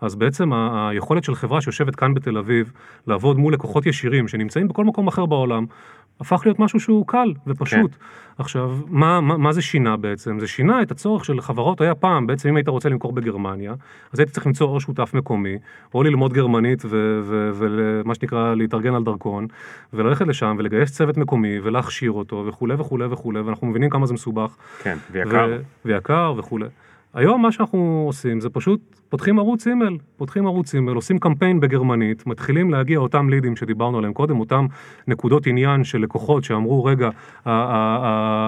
אז בעצם היכולת של חברה שיושבת כאן בתל אביב, לעבוד מול לקוחות ישירים שנמצאים בכל מקום אחר בעולם, הפך להיות משהו שהוא קל ופשוט. כן. עכשיו, מה, מה, מה זה שינה בעצם? זה שינה את הצורך של חברות, היה פעם, בעצם אם היית רוצה למכור בגרמניה, אז היית צריך למצוא או שותף מקומי, או ללמוד גרמנית ומה שנקרא להתארגן על דרכון, וללכת לשם ולגייס צוות מקומי ולהכשיר אותו וכולי וכולי וכולי, ואנחנו מבינים כמה זה מסובך. כן, ויקר. ו- ויקר וכולי. היום מה שאנחנו עושים זה פשוט פותחים ערוץ אימייל, פותחים ערוץ אימייל, עושים קמפיין בגרמנית, מתחילים להגיע אותם לידים שדיברנו עליהם קודם, אותם נקודות עניין של לקוחות שאמרו רגע,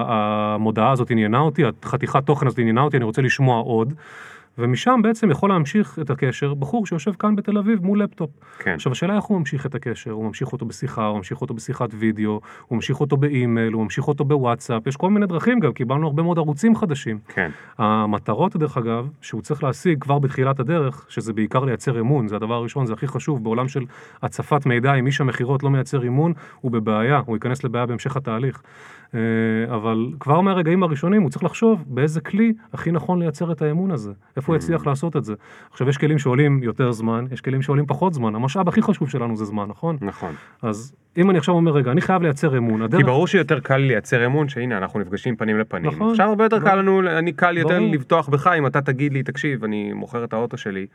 המודעה הזאת עניינה אותי, החתיכת תוכן הזאת עניינה אותי, אני רוצה לשמוע עוד. ומשם בעצם יכול להמשיך את הקשר בחור שיושב כאן בתל אביב מול לפטופ. כן. עכשיו השאלה איך הוא ממשיך את הקשר, הוא ממשיך אותו בשיחה, הוא ממשיך אותו בשיחת וידאו, הוא ממשיך אותו באימייל, הוא ממשיך אותו בוואטסאפ, יש כל מיני דרכים גם, קיבלנו הרבה מאוד ערוצים חדשים. כן. המטרות דרך אגב, שהוא צריך להשיג כבר בתחילת הדרך, שזה בעיקר לייצר אמון, זה הדבר הראשון, זה הכי חשוב בעולם של הצפת מידע, אם איש המכירות לא מייצר אמון, הוא בבעיה, הוא ייכנס לבעיה בהמשך התהליך. אה, אבל כבר מהרגעים הראשונים הוא צריך לחשוב באיזה כלי הכי נכון לייצר את האמון הזה, איפה הוא יצליח mm. לעשות את זה. עכשיו יש כלים שעולים יותר זמן, יש כלים שעולים פחות זמן, המשאב הכי חשוב שלנו זה זמן, נכון? נכון. אז אם אני עכשיו אומר רגע, אני חייב לייצר אמון, הדרך... כי ברור שיותר קל לייצר אמון, שהנה אנחנו נפגשים פנים לפנים. נכון. עכשיו הרבה יותר קל לנו, אני קל יותר לבטוח בך אם אתה תגיד לי, תקשיב, אני מוכר את האוטו שלי.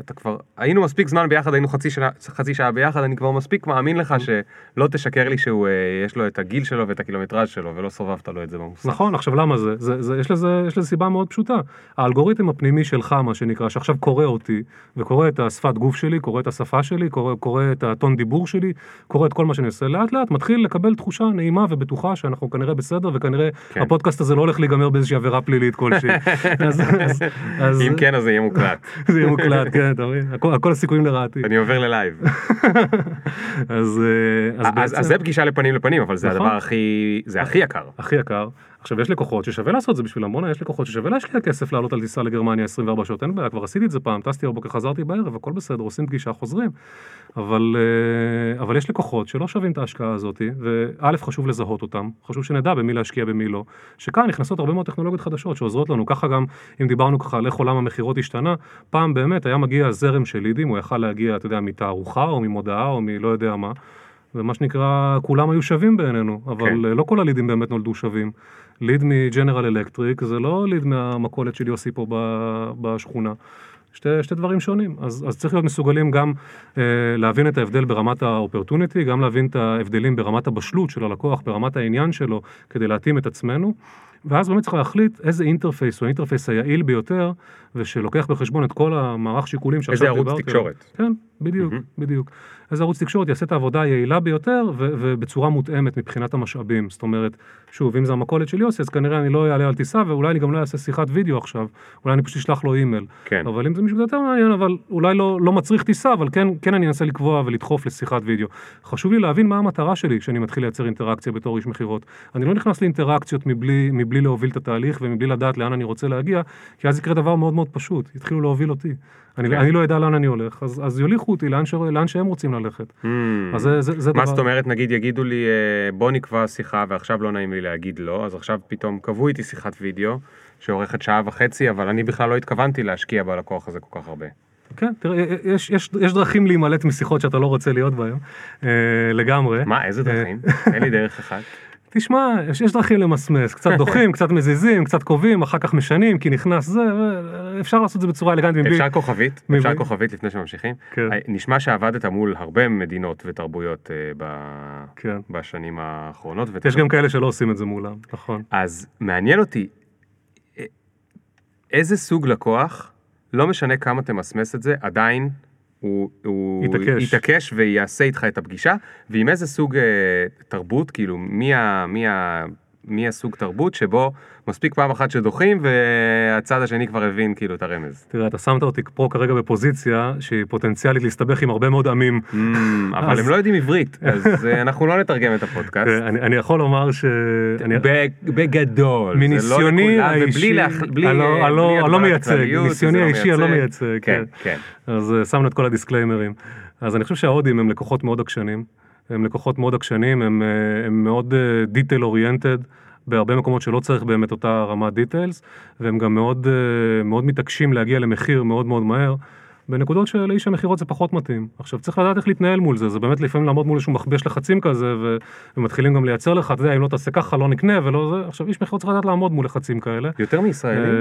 אתה כבר, היינו מספיק זמן ביחד, היינו חצי שעה, חצי שעה ביחד, אני כבר מספיק מאמין לך שלא תשקר לי שהוא, אה, יש לו את הגיל שלו ואת הקילומטראז' שלו ולא סובבת לו את זה במוסך. נכון, עכשיו למה זה? זה, זה יש, לזה, יש לזה סיבה מאוד פשוטה. האלגוריתם הפנימי שלך, מה שנקרא, שעכשיו קורא אותי, וקורא את השפת גוף שלי, קורא את השפה שלי, קורא, קורא את הטון דיבור שלי, קורא את כל מה שאני עושה, לאט לאט מתחיל לקבל תחושה נעימה ובטוחה שאנחנו כנראה בסדר, וכנראה כן. הפודקאסט הזה לא הולך להיגמר באיזושהי עבירה פלילית כלשהי. אז, אז, אז, אם כן, אז זה יהיה מוקלט. זה יהיה מוקלט, כן, אתה מבין? הכל הסיכויים לרעתי. אני עובר ללייב. אז, אה, בעצם... אז זה פגישה לפנים לפנים, אבל זה נכון. הדבר הכי, זה הכי יקר. הכי יקר. עכשיו יש לקוחות ששווה לעשות את זה בשבילם, בואנה יש לקוחות ששווה להשקיע כסף לעלות על טיסה לגרמניה 24 שעות, אין בעיה, כבר עשיתי את זה פעם, טסתי בבוקר, חזרתי בערב, הכל בסדר, עושים פגישה, חוזרים. אבל, אה, אבל יש לקוחות שלא שווים את ההשקעה הזאת, וא' חשוב לזהות אותם, חשוב שנדע במי להשקיע במי לא, שכאן נכנסות הרבה מאוד טכנולוגיות חדשות שעוזרות לנו, ככה גם אם דיברנו ככה על איך עולם המכירות השתנה, פעם באמת היה מגיע זרם של לידים, הוא יכל להגיע, אתה יודע, מתערוכה או ממודעה או מלא יודע מה. ומה שנקרא, כולם היו שווים בעינינו, אבל כן. לא כל הלידים באמת נולדו שווים. ליד מג'נרל אלקטריק זה לא ליד מהמכולת של יוסי פה בשכונה. שתי, שתי דברים שונים, אז, אז צריך להיות מסוגלים גם אה, להבין את ההבדל ברמת ה opportunity, גם להבין את ההבדלים ברמת הבשלות של הלקוח, ברמת העניין שלו, כדי להתאים את עצמנו, ואז באמת צריך להחליט איזה interface הוא ה interface היעיל ביותר, ושלוקח בחשבון את כל המערך שיקולים שעכשיו דיברתי. איזה ערוץ תקשורת. כן, בדיוק, mm-hmm. בדיוק. איזה ערוץ תקשורת יעשה את העבודה היעילה ביותר ו- ובצורה מותאמת מבחינת המשאבים. זאת אומרת, שוב, אם זה המכולת של יוסי, אז כנראה אני לא אעלה על טיסה ואולי אני גם לא אעשה שיחת וידאו עכשיו, אולי אני פשוט אשלח לו אימייל. כן. אבל אם זה מישהו יותר מעניין, אבל אולי לא, לא מצריך טיסה, אבל כן, כן אני אנסה לקבוע ולדחוף לשיחת וידאו. חשוב לי להבין מה המטרה שלי כשאני מתחיל לייצר אינטראקציה בתור איש מכירות. אני לא נכנס לאינטראקציות מבלי, מבלי להוביל את התהליך ומבלי לדעת לאן אני רוצה להגיע, כי אז יקרה דבר מאוד מאוד פשוט, יתחילו להוביל אותי. אני, כן. אני לא יודע לאן אני הולך, אז, אז יוליכו אותי לאן, ש, לאן שהם רוצים ללכת. Mm. אז זה, זה, זה מה דבר... זאת אומרת, נגיד יגידו לי, אה, בוא נקבע שיחה ועכשיו לא נעים לי להגיד לא, אז עכשיו פתאום קבעו איתי שיחת וידאו, שאורכת שעה וחצי, אבל אני בכלל לא התכוונתי להשקיע בלקוח הזה כל כך הרבה. כן, תראה, יש, יש, יש דרכים להימלט משיחות שאתה לא רוצה להיות בהן, אה, לגמרי. מה, איזה דרכים? אין לי דרך אחת. תשמע, יש, יש דרכים למסמס, קצת דוחים, קצת מזיזים, קצת קובעים, אחר כך משנים, כי נכנס זה, אפשר לעשות את זה בצורה אלגנטית. אפשר כוכבית, מבלי... אפשר כוכבית לפני שממשיכים. כן. אה, נשמע שעבדת מול הרבה מדינות ותרבויות uh, ב... כן. בשנים האחרונות. יש גם כאלה שלא עושים את זה מולם, נכון. אז מעניין אותי, אה, איזה סוג לקוח, לא משנה כמה תמסמס את זה, עדיין הוא, הוא יתעקש. יתעקש ויעשה איתך את הפגישה, ועם איזה סוג אה, תרבות, כאילו, מי, ה, מי מי הסוג תרבות שבו מספיק פעם אחת שדוחים והצד השני כבר הבין כאילו את הרמז. תראה, אתה שמת אותי פה כרגע בפוזיציה שהיא פוטנציאלית להסתבך עם הרבה מאוד עמים. Mm, אבל הם לא יודעים עברית, אז אה, אנחנו לא נתרגם את הפודקאסט. אני אני יכול לומר ש... בגדול, מניסיוני האישי, לא- אה, לא- לא הגבלת מייצג, הכלליות, ניסיוני זה לא האישי לא מייצג. מייצג, כן, כן. כן. אז אה, שמנו את כל הדיסקליימרים. אז אני חושב שההודים הם לקוחות מאוד עקשנים. הם לקוחות מאוד עקשנים, הם, אה, הם מאוד detail oriented. בהרבה מקומות שלא צריך באמת אותה רמת details, והם גם מאוד, אה, מאוד מתעקשים להגיע למחיר מאוד מאוד מהר, בנקודות שלאיש המכירות זה פחות מתאים. עכשיו צריך לדעת איך להתנהל מול זה, זה באמת לפעמים לעמוד מול איזשהו מכבש לחצים כזה, ו- ומתחילים גם לייצר לך, אתה יודע, אם לא תעשה ככה לא נקנה ולא זה, עכשיו איש מכירות צריך לדעת לעמוד מול לחצים כאלה. יותר מישראלים?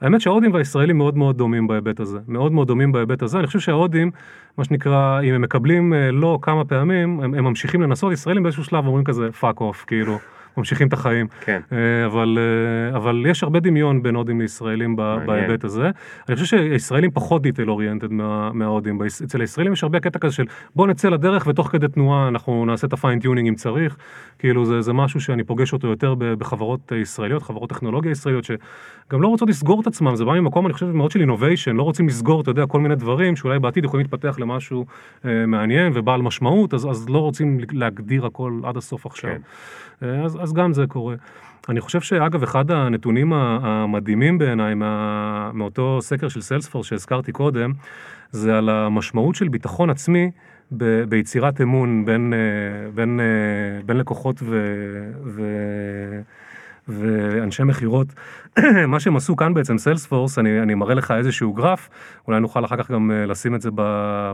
האמת שההודים והישראלים מאוד מאוד דומים בהיבט הזה, מאוד מאוד דומים בהיבט הזה, אני חושב שההודים, מה שנקרא, אם הם מקבלים אה, לא כמה פעמים, הם, הם ממשיכים לנסות, ישראלים באיזשהו שלב אומרים כזה fuck off, כאילו, ממשיכים את החיים. כן. אה, אבל, אה, אבל יש הרבה דמיון בין הודים לישראלים. בהיבט הזה. אני חושב שהישראלים פחות detail oriented מה, מההודים. אצל הישראלים יש הרבה קטע כזה של בוא נצא לדרך ותוך כדי תנועה אנחנו נעשה את ה fine-tuning אם צריך. כאילו זה, זה משהו שאני פוגש אותו יותר בחברות ישראליות, חברות טכנולוגיה ישראליות שגם לא רוצות לסגור את עצמם, זה בא ממקום אני חושב מאוד של innovation, לא רוצים לסגור, אתה יודע, כל מיני דברים שאולי בעתיד יכולים להתפתח למשהו אה, מעניין ובעל משמעות, אז, אז לא רוצים להגדיר הכל עד הסוף עכשיו. כן. אה, אז, אז גם זה קורה. אני חושב שאגב, אחד הנתונים המדהימים בעיניי מה, מאותו סקר של סיילספורס שהזכרתי קודם, זה על המשמעות של ביטחון עצמי ב, ביצירת אמון בין, אה, בין, אה, בין לקוחות ו, ו, ואנשי מכירות. מה שהם עשו כאן בעצם, סיילספורס, אני, אני מראה לך איזשהו גרף, אולי נוכל אחר כך גם אה, לשים את זה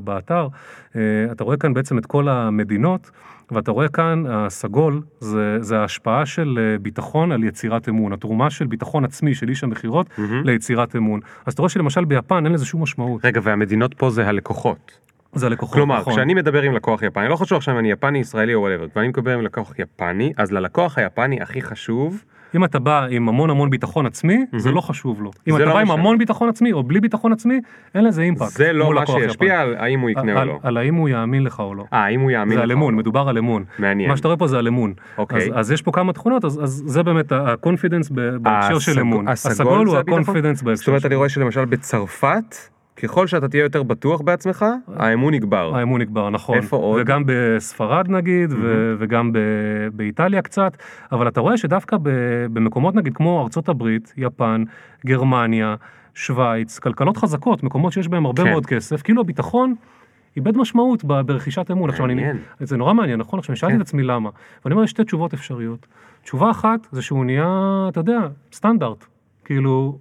באתר. אה, אתה רואה כאן בעצם את כל המדינות, ואתה רואה כאן, הסגול, זה, זה ההשפעה של אה, ביטחון על יצירת אמון, התרומה של ביטחון עצמי של איש המכירות מהמם. ליצירת אמון. אז אתה רואה שלמשל ביפן אין לזה שום משמעות, רגע, והמדינות פה זה הלקוחות. זה הלקוחות, כלומר, נכון. כשאני מדבר עם לקוח יפני, לא חשוב עכשיו אם אני יפני, ישראלי או whatever, ואני מדבר עם לקוח יפני, אז ללקוח היפני הכי חשוב, אם אתה בא עם המון המון ביטחון עצמי, זה לא חשוב לו. אם זה אתה לא בא עם משנה. המון ביטחון עצמי או בלי ביטחון עצמי, אין לזה אימפקט. זה לא מה שישפיע. על האם הוא יקנה או על- לא. על האם הוא יאמין לך או לא. אה, האם הוא יאמין זה לך על או אמון, לא. מדובר על אמון. מעניין. מה שאתה רואה פה זה על אמון. אוקיי. אז, אז יש פה כמה תכונות, אז, אז זה באמת ה-confidence בהקשר של אמון. הסגול הסגול הוא זה? ה-confidence בהקשר זאת אומרת, של אני רואה שלמשל בצרפת, ככל שאתה תהיה יותר בטוח בעצמך, האמון יגבר. האמון נקבר, נכון. איפה עוד? וגם בספרד נגיד, ו- וגם ב- באיטליה קצת, אבל אתה רואה שדווקא ב- במקומות נגיד כמו ארצות הברית, יפן, גרמניה, שווייץ, כלכלות חזקות, מקומות שיש בהם הרבה כן. מאוד כסף, כאילו הביטחון איבד משמעות ב- ברכישת אמון. עכשיו, אני. זה נורא מעניין, נכון? עכשיו, אני שאלתי כן. את עצמי למה, ואני אומר, יש שתי תשובות אפשריות. תשובה אחת זה שהוא נהיה, אתה יודע, סטנדרט. כאילו,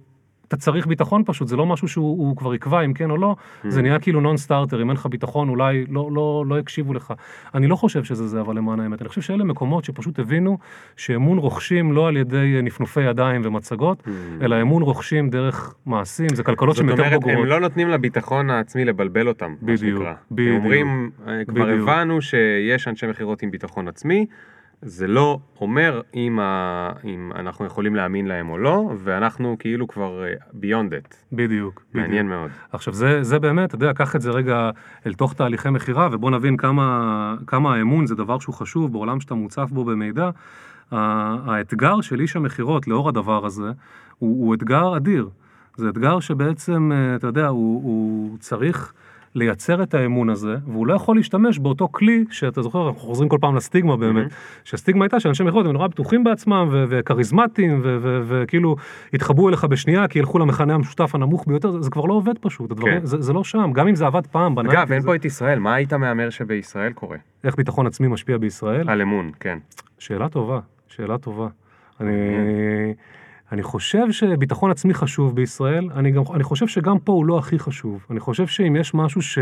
אתה צריך ביטחון פשוט, זה לא משהו שהוא הוא כבר יקבע אם כן או לא, Mm. זה נהיה כאילו נון סטארטר, אם אין לך ביטחון אולי לא, לא, לא יקשיבו לך. אני לא חושב שזה זה, אבל למען האמת, אני חושב שאלה מקומות שפשוט הבינו שאמון רוכשים לא על ידי נפנופי ידיים ומצגות, אלא אמון רוכשים דרך מעשים, זה כלכלות Mm. זאת שהן יותר אומרת, בוגרות. הם לא נותנים לביטחון העצמי לבלבל אותם, מה בדיוק, שנקרא. בדיוק. הם אומרים, "אה, כבר בדיוק. הבנו שיש אנשי מכירות עם ביטחון עצמי, זה לא אומר אם, ה... אם אנחנו יכולים להאמין להם או לא, ואנחנו כאילו כבר אה, beyond it. בדיוק, בדיוק. מעניין מאוד. עכשיו זה, זה באמת, אתה יודע, קח את זה רגע אל תוך תהליכי מכירה ובוא נבין כמה, כמה האמון זה דבר שהוא חשוב בעולם שאתה מוצף בו במידע. האתגר של איש המכירות לאור הדבר הזה הוא, הוא אתגר אדיר. זה אתגר שבעצם, אה, אתה יודע, הוא, הוא צריך לייצר את האמון הזה, והוא לא יכול להשתמש באותו כלי שאתה זוכר, אנחנו חוזרים כל פעם לסטיגמה באמת, שהסטיגמה הייתה שאנשי מכירות הם נורא בטוחים בעצמם וכריזמטיים ו- ו- וכאילו יתחברו אליך בשנייה כי ילכו למכנה המשותף הנמוך ביותר, זה, זה כבר לא עובד פשוט, הדברים, כן. זה, זה לא שם, גם אם זה עבד פעם אגב, בנייטיז, אין זה- פה את ישראל, מה היית מהמר שבישראל קורה? איך ביטחון עצמי משפיע בישראל? על אמון, כן. שאלה טובה, שאלה טובה. אני, אני חושב שביטחון עצמי חשוב בישראל, אני, גם, אני חושב שגם פה הוא לא הכי חשוב. אני חושב שאם יש משהו ש,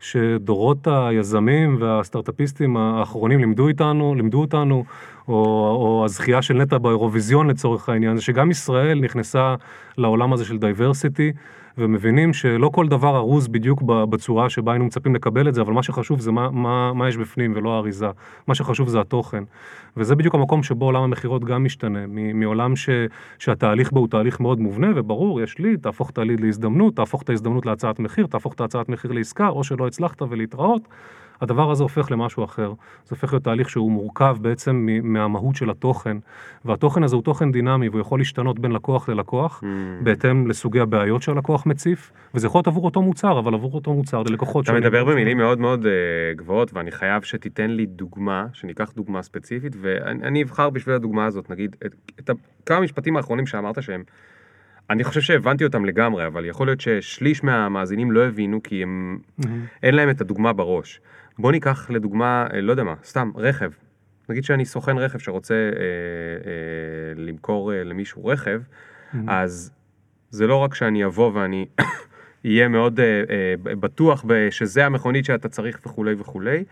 שדורות היזמים והסטארט-אפיסטים האחרונים לימדו איתנו, לימדו אותנו, או, או הזכייה של נטע באירוויזיון לצורך העניין, זה שגם ישראל נכנסה לעולם הזה של diversity, ומבינים שלא כל דבר ארוז בדיוק בצורה שבה היינו מצפים לקבל את זה, אבל מה שחשוב זה מה, מה, מה יש בפנים ולא האריזה. מה שחשוב זה התוכן. וזה בדיוק המקום שבו עולם המכירות גם משתנה, מעולם ש, שהתהליך בו הוא תהליך מאוד מובנה, וברור, יש לי, תהפוך את הליד להזדמנות, תהפוך את ההזדמנות להצעת מחיר, תהפוך את ההצעת מחיר לעסקה, או שלא הצלחת ולהתראות. הדבר הזה הופך למשהו אחר. זה הופך להיות תהליך שהוא מורכב בעצם מהמהות של התוכן, והתוכן הזה הוא תוכן דינמי, והוא יכול להשתנות בין לקוח ללקוח, mm. בהתאם לסוגי הבעיות שהלקוח מציף, וזה יכול להיות עבור אותו מוצר, אבל עבור אותו מוצר ללקוחות שונים. אתה מדבר במילים מאוד מאוד uh, גבוהות, ואני חייב שתיתן לי דוגמה, שניקח דוגמה ספציפית, ואני אבחר בשביל הדוגמה הזאת, נגיד, את, את כמה משפטים האחרונים שאמרת שהם אני חושב שהבנתי אותם לגמרי, אבל יכול להיות ששליש מהמאזינים לא הבינו כי הם, mm-hmm. אין להם את הדוגמה בראש. בוא ניקח לדוגמה, אה, לא יודע מה, סתם, רכב. נגיד שאני סוכן רכב שרוצה אה, אה, למכור אה, למישהו רכב, mm-hmm. אז זה לא רק שאני אבוא ואני אהיה מאוד אה, אה, בטוח שזה המכונית שאתה צריך וכולי וכולי,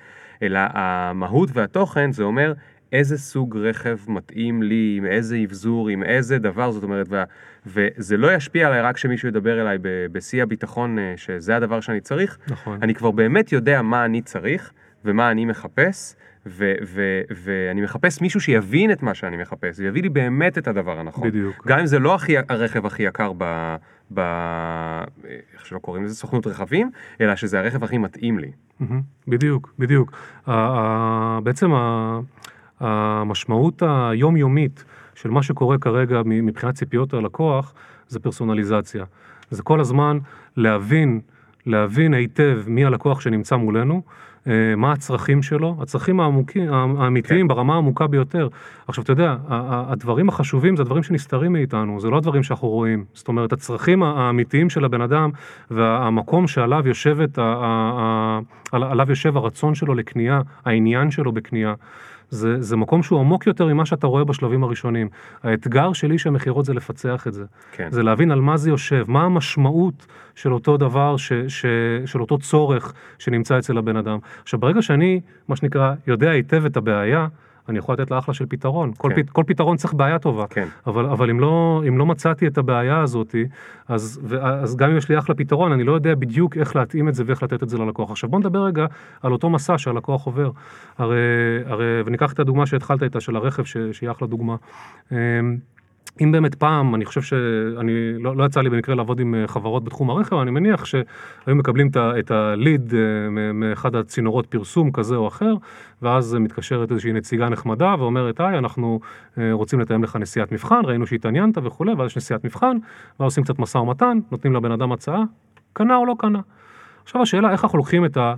אלא המהות והתוכן זה אומר איזה סוג רכב מתאים לי, עם איזה אבזור, עם איזה דבר, זאת אומרת, וה, וזה לא ישפיע עליי רק כשמישהו ידבר אליי בשיא הביטחון, אה, שזה הדבר שאני צריך. נכון. אני כבר באמת יודע מה אני צריך ומה אני מחפש, ו- ו- ואני מחפש מישהו שיבין את מה שאני מחפש, ויביא לי באמת את הדבר הנכון. בדיוק. גם אם זה לא הכי, הרכב הכי יקר ב... ב... איך שלא קוראים לזה, סוכנות רכבים, אלא שזה הרכב הכי מתאים לי. בדיוק, בדיוק. בעצם המשמעות היומיומית של מה שקורה כרגע מבחינת ציפיות הלקוח זה פרסונליזציה. זה כל הזמן להבין, להבין היטב מי הלקוח שנמצא מולנו, אה, מה הצרכים שלו, הצרכים העמוקים, האמיתיים כן. ברמה העמוקה ביותר. עכשיו, אתה יודע, הדברים החשובים זה הדברים שנסתרים מאיתנו, זה לא הדברים שאנחנו רואים. זאת אומרת, הצרכים האמיתיים של הבן אדם והמקום שעליו יושבת, עליו יושב הרצון שלו לקנייה, העניין שלו בקנייה. זה, זה מקום שהוא עמוק יותר ממה שאתה רואה בשלבים הראשונים. האתגר של איש המכירות זה לפצח את זה. כן. זה להבין על מה זה יושב, מה המשמעות של אותו דבר, ש, ש, של אותו צורך שנמצא אצל הבן אדם. עכשיו, ברגע שאני, מה שנקרא, יודע היטב את הבעיה, אני יכול לתת לה אחלה של פתרון. כל, כן. פ, כל פתרון צריך בעיה טובה. כן. אבל, אבל אם, לא, אם לא מצאתי את הבעיה הזאת, אז, אז גם אם יש לי אחלה פתרון, אני לא יודע בדיוק איך להתאים את זה ואיך לתת את זה ללקוח. עכשיו בוא נדבר רגע על אותו מסע שהלקוח עובר. הרי, הרי וניקח את הדוגמה שהתחלת איתה, של הרכב, שהיא אחלה דוגמה. אם באמת פעם, אני חושב שאני, לא, לא יצא לי במקרה לעבוד עם אה, חברות בתחום הרכב, אני מניח שהיו מקבלים את הליד אה, מאחד הצינורות פרסום כזה או אחר, ואז מתקשרת איזושהי נציגה נחמדה ואומרת, היי, אנחנו אה, רוצים לתאם לך נסיעת מבחן, ראינו שהתעניינת וכולי, ואז יש נסיעת מבחן, ואז עושים קצת משא ומתן, נותנים לבן אדם הצעה, קנה או לא קנה. עכשיו השאלה, איך אנחנו לוקחים את ה...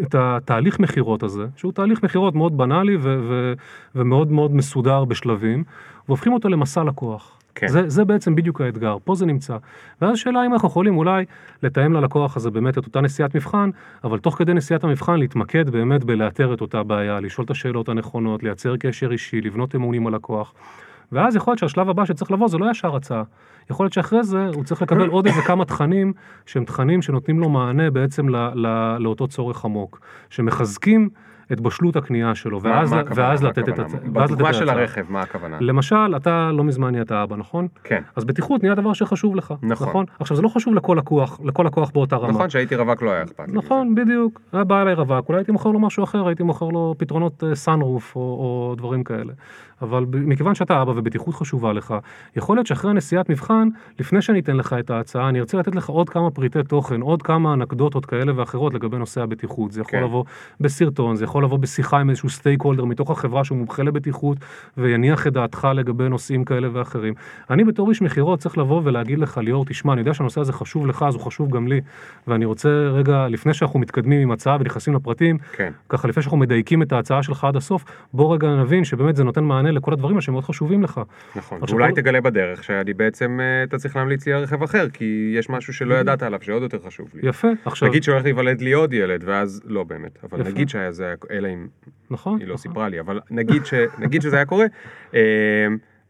את התהליך מכירות הזה, שהוא תהליך מכירות מאוד בנאלי ו- ו- ומאוד מאוד מסודר בשלבים, והופכים אותו למסע לקוח. כן. זה, זה בעצם בדיוק האתגר, פה זה נמצא. ואז השאלה אם אנחנו יכולים אולי לתאם ללקוח הזה באמת את אותה נסיעת מבחן, אבל תוך כדי נסיעת המבחן להתמקד באמת בלאתר את אותה בעיה, לשאול את השאלות הנכונות, לייצר קשר אישי, לבנות אמון עם הלקוח. ואז יכול להיות שהשלב הבא שצריך לבוא זה לא ישר הצעה. יכול להיות שאחרי זה הוא צריך לקבל עוד איזה כמה תכנים שהם תכנים שנותנים לו מענה בעצם לא, לא, לאותו צורך עמוק, שמחזקים את בשלות הקנייה שלו, ואז, מה, מה ואז לתת את ההצעה. בדוגמה של הרכב, מה הכוונה? למשל, אתה לא מזמן נהיית אבא, נכון? כן. אז בטיחות נהיה דבר שחשוב לך. נכון. נכון? עכשיו, זה לא חשוב לכל לקוח, לכל לקוח באותה רמה. נכון, שהייתי רווק לא היה אכפת לי. נכון, בדיוק. היה בא אליי רווק, אולי הייתי מוכר לו משהו אחר, הייתי מוכר לו פתרונות סאנרוף או, או דברים כאלה. אבל מכיוון שאתה אבא ובטיחות חשובה לך, יכול להיות שאחרי הנסיעת מבחן, לפני שאני אתן לך את ההצעה, אני ארצה לתת לך עוד כמה פריטי תוכן, עוד כמה אנקדוטות כאלה ואחרות לגבי נושא הבטיחות. זה יכול כן. לבוא בסרטון, זה יכול לבוא בשיחה עם איזשהו סטייק הולדר מתוך החברה שהוא מומחה לבטיחות, ויניח את דעתך לגבי נושאים כאלה ואחרים. אני בתור איש מכירות צריך לבוא ולהגיד לך, ליאור, תשמע, אני יודע שהנושא הזה חשוב לך, אז הוא חשוב גם לי, ואני רוצה רגע, לפני שאנחנו מתקדמים עם הצעה ונכנסים לפרטים, כן. ככה לפני שאנחנו מדייקים את ההצעה שלך עד הסוף, בוא רגע נבין שבאמת זה נותן מענה לכל הדברים האלה שמאוד חשובים לך. נכון, ואולי כל... תגלה בדרך שאני בעצם, אה, אתה צריך להמליץ לי על רכב אחר, כי יש משהו שלא ידעת עליו שעוד יותר חשוב לי. יפה, עכשיו... נגיד שהולך להיוולד לי עוד ילד, ואז לא באמת, אבל יפה. נגיד שהיה זה, אלא אם... נכון. היא לא נכון. סיפרה לי, אבל נגיד, ש... נגיד שזה היה קורה. אה,